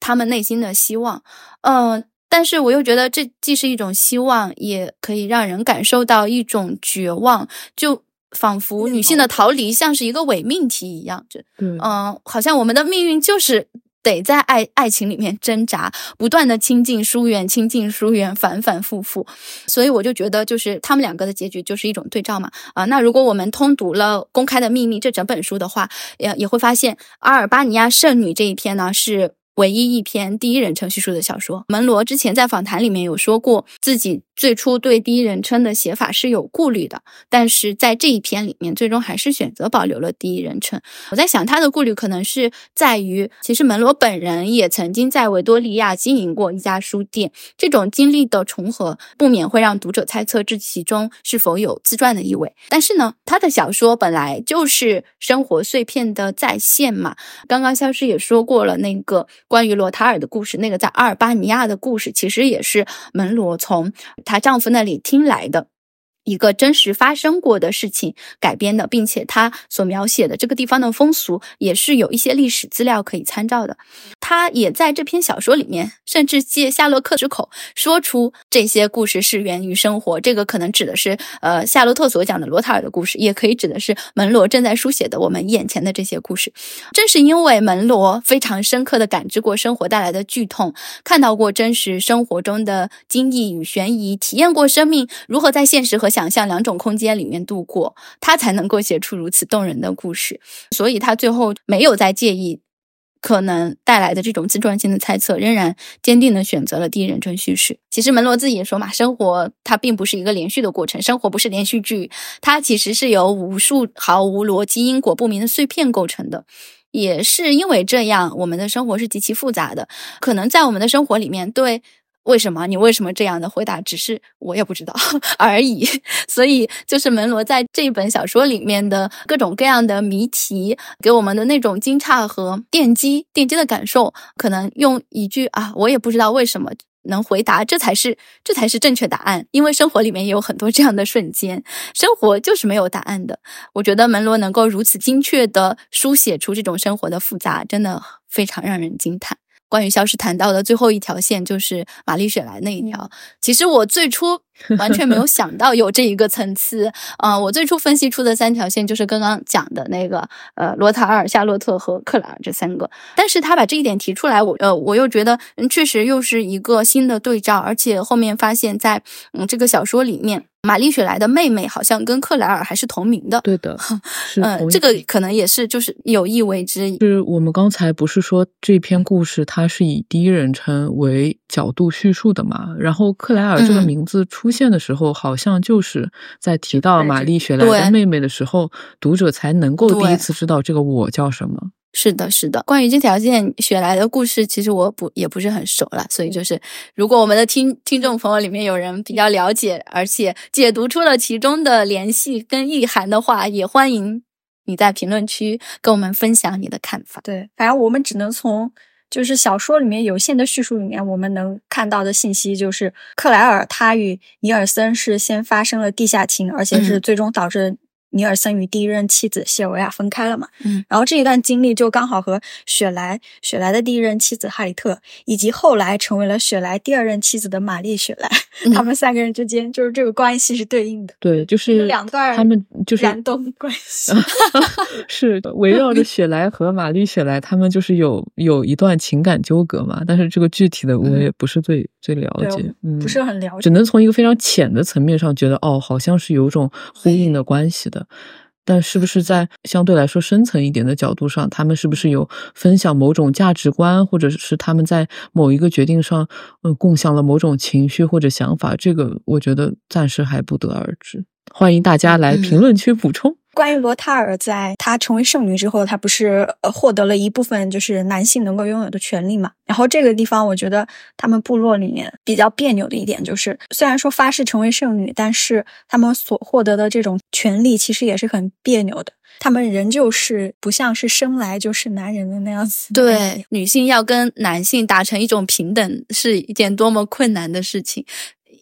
他们内心的希望。嗯。但是我又觉得，这既是一种希望，也可以让人感受到一种绝望，就仿佛女性的逃离像是一个伪命题一样。就，嗯，好像我们的命运就是得在爱爱情里面挣扎，不断的亲近疏远，亲近疏远，反反复复。所以我就觉得，就是他们两个的结局就是一种对照嘛。啊，那如果我们通读了《公开的秘密》这整本书的话，也也会发现，阿尔巴尼亚圣女这一篇呢是。唯一一篇第一人称叙述的小说，门罗之前在访谈里面有说过，自己最初对第一人称的写法是有顾虑的，但是在这一篇里面，最终还是选择保留了第一人称。我在想，他的顾虑可能是在于，其实门罗本人也曾经在维多利亚经营过一家书店，这种经历的重合，不免会让读者猜测这其中是否有自传的意味。但是呢，他的小说本来就是生活碎片的再现嘛。刚刚消失也说过了，那个。关于罗塔尔的故事，那个在阿尔巴尼亚的故事，其实也是门罗从她丈夫那里听来的。一个真实发生过的事情改编的，并且他所描写的这个地方的风俗也是有一些历史资料可以参照的。他也在这篇小说里面，甚至借夏洛克之口说出这些故事是源于生活。这个可能指的是呃夏洛特所讲的罗塔尔的故事，也可以指的是门罗正在书写的我们眼前的这些故事。正是因为门罗非常深刻的感知过生活带来的剧痛，看到过真实生活中的惊异与悬疑，体验过生命如何在现实和想象两种空间里面度过，他才能够写出如此动人的故事。所以，他最后没有再介意可能带来的这种自传性的猜测，仍然坚定的选择了第一人称叙事。其实，门罗自己也说嘛，生活它并不是一个连续的过程，生活不是连续剧，它其实是由无数毫无逻辑、因果不明的碎片构成的。也是因为这样，我们的生活是极其复杂的。可能在我们的生活里面，对。为什么你为什么这样的回答？只是我也不知道 而已。所以，就是门罗在这一本小说里面的各种各样的谜题，给我们的那种惊诧和电击、电击的感受，可能用一句啊，我也不知道为什么能回答，这才是这才是正确答案。因为生活里面也有很多这样的瞬间，生活就是没有答案的。我觉得门罗能够如此精确的书写出这种生活的复杂，真的非常让人惊叹。关于消失谈到的最后一条线，就是玛丽雪莱那一条。其实我最初完全没有想到有这一个层次。嗯，我最初分析出的三条线就是刚刚讲的那个，呃，罗塔尔、夏洛特和克莱尔这三个。但是他把这一点提出来，我呃，我又觉得确实又是一个新的对照，而且后面发现，在嗯这个小说里面。玛丽雪莱的妹妹好像跟克莱尔还是同名的，对的，嗯，这个可能也是就是有意为之。是我们刚才不是说这篇故事它是以第一人称为角度叙述的嘛？然后克莱尔这个名字出现的时候，好像就是在提到玛丽雪莱的妹妹的时候，读者才能够第一次知道这个我叫什么。是的，是的。关于这条线雪莱的故事，其实我不也不是很熟了，所以就是如果我们的听听众朋友里面有人比较了解，而且解读出了其中的联系跟意涵的话，也欢迎你在评论区跟我们分享你的看法。对，反正我们只能从就是小说里面有限的叙述里面，我们能看到的信息就是，克莱尔他与尼尔森是先发生了地下情，而且是最终导致。尼尔森与第一任妻子谢维亚分开了嘛？嗯，然后这一段经历就刚好和雪莱、雪莱的第一任妻子哈里特，以及后来成为了雪莱第二任妻子的玛丽雪莱，他们三个人之间就是这个关系是对应的。对，就是两段他们就是燃冬关系，是围绕着雪莱和玛丽雪莱，他们就是有有一段情感纠葛嘛。但是这个具体的我也不是最最了解，嗯，不是很了解，只能从一个非常浅的层面上觉得，哦，好像是有种呼应的关系的。但是不是在相对来说深层一点的角度上，他们是不是有分享某种价值观，或者是他们在某一个决定上，嗯，共享了某种情绪或者想法？这个我觉得暂时还不得而知。欢迎大家来评论区补充。关于罗塔尔，在她成为圣女之后，她不是呃获得了一部分就是男性能够拥有的权利嘛？然后这个地方，我觉得他们部落里面比较别扭的一点就是，虽然说发誓成为圣女，但是他们所获得的这种权利其实也是很别扭的。他们仍旧是不像是生来就是男人的那样子。对，女性要跟男性达成一种平等，是一件多么困难的事情。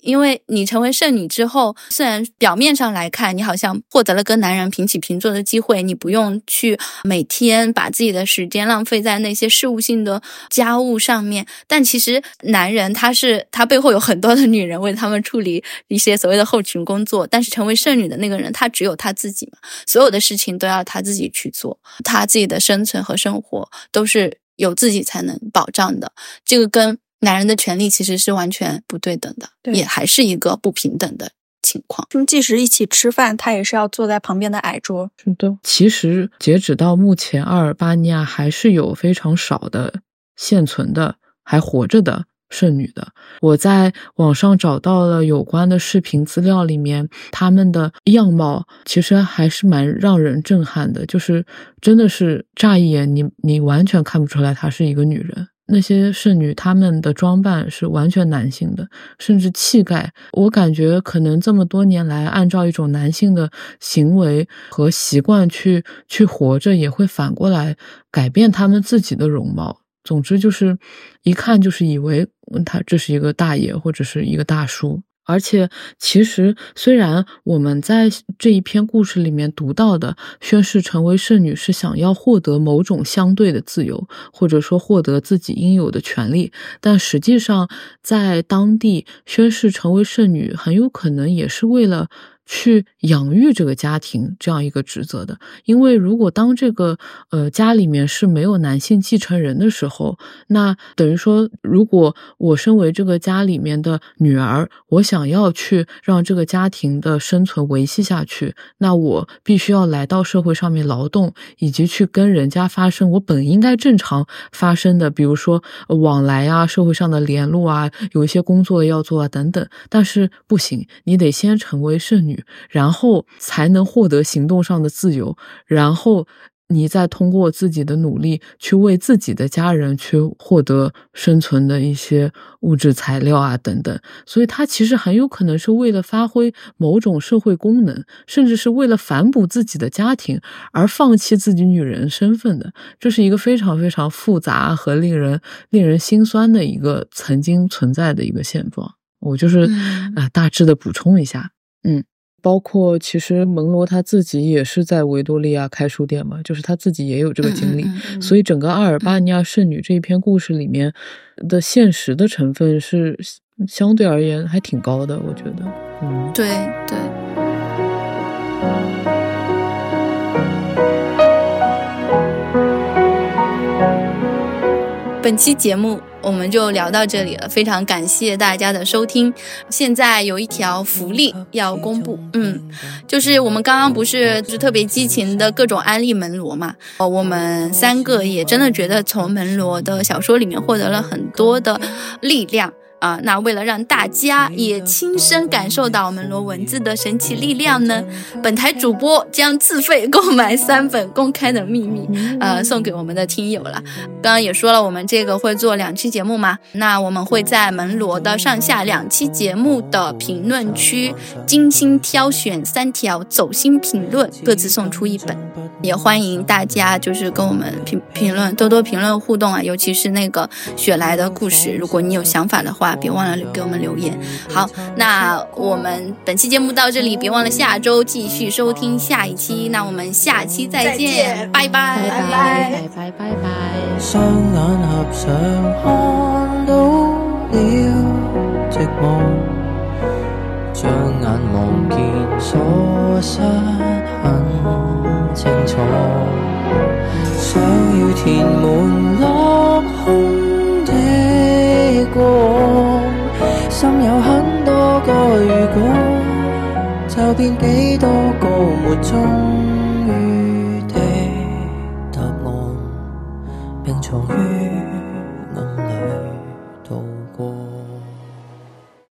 因为你成为剩女之后，虽然表面上来看，你好像获得了跟男人平起平坐的机会，你不用去每天把自己的时间浪费在那些事务性的家务上面，但其实男人他是他背后有很多的女人为他们处理一些所谓的后勤工作，但是成为剩女的那个人，他只有他自己嘛，所有的事情都要他自己去做，他自己的生存和生活都是有自己才能保障的，这个跟。男人的权利其实是完全不对等的，也还是一个不平等的情况。他们即使一起吃饭，他也是要坐在旁边的矮桌。是的，其实截止到目前，阿尔巴尼亚还是有非常少的现存的还活着的剩女的。我在网上找到了有关的视频资料，里面他们的样貌其实还是蛮让人震撼的，就是真的是乍一眼你你完全看不出来她是一个女人。那些侍女，她们的装扮是完全男性的，甚至气概，我感觉可能这么多年来，按照一种男性的行为和习惯去去活着，也会反过来改变他们自己的容貌。总之，就是一看就是以为他这是一个大爷或者是一个大叔。而且，其实虽然我们在这一篇故事里面读到的宣誓成为圣女是想要获得某种相对的自由，或者说获得自己应有的权利，但实际上在当地宣誓成为圣女很有可能也是为了。去养育这个家庭这样一个职责的，因为如果当这个呃家里面是没有男性继承人的时候，那等于说，如果我身为这个家里面的女儿，我想要去让这个家庭的生存维系下去，那我必须要来到社会上面劳动，以及去跟人家发生我本应该正常发生的，比如说往来啊，社会上的联络啊，有一些工作要做啊等等。但是不行，你得先成为剩女。然后才能获得行动上的自由，然后你再通过自己的努力去为自己的家人去获得生存的一些物质材料啊等等。所以，他其实很有可能是为了发挥某种社会功能，甚至是为了反哺自己的家庭而放弃自己女人身份的。这是一个非常非常复杂和令人令人心酸的一个曾经存在的一个现状。我就是啊，大致的补充一下，嗯。包括其实门罗他自己也是在维多利亚开书店嘛，就是他自己也有这个经历，所以整个阿尔巴尼亚圣女这一篇故事里面的现实的成分是相对而言还挺高的，我觉得。嗯，对对。本期节目。我们就聊到这里了，非常感谢大家的收听。现在有一条福利要公布，嗯，就是我们刚刚不是就是特别激情的各种安利门罗嘛，哦，我们三个也真的觉得从门罗的小说里面获得了很多的力量。啊，那为了让大家也亲身感受到门罗文字的神奇力量呢，本台主播将自费购买三本公开的秘密，呃，送给我们的听友了。刚刚也说了，我们这个会做两期节目嘛，那我们会在门罗的上下两期节目的评论区精心挑选三条走心评论，各自送出一本。也欢迎大家就是跟我们评评论，多多评论互动啊，尤其是那个雪莱的故事，如果你有想法的话。别忘了给我们留言。好，那我们本期节目到这里，别忘了下周继续收听下一期。那我们下期再见，拜拜拜拜拜拜拜拜。双眼合上，看到了寂寞，将眼望见所失很清楚，想要填满落空过往，心有很多个如果，就变几多个没终于的答案，并藏于。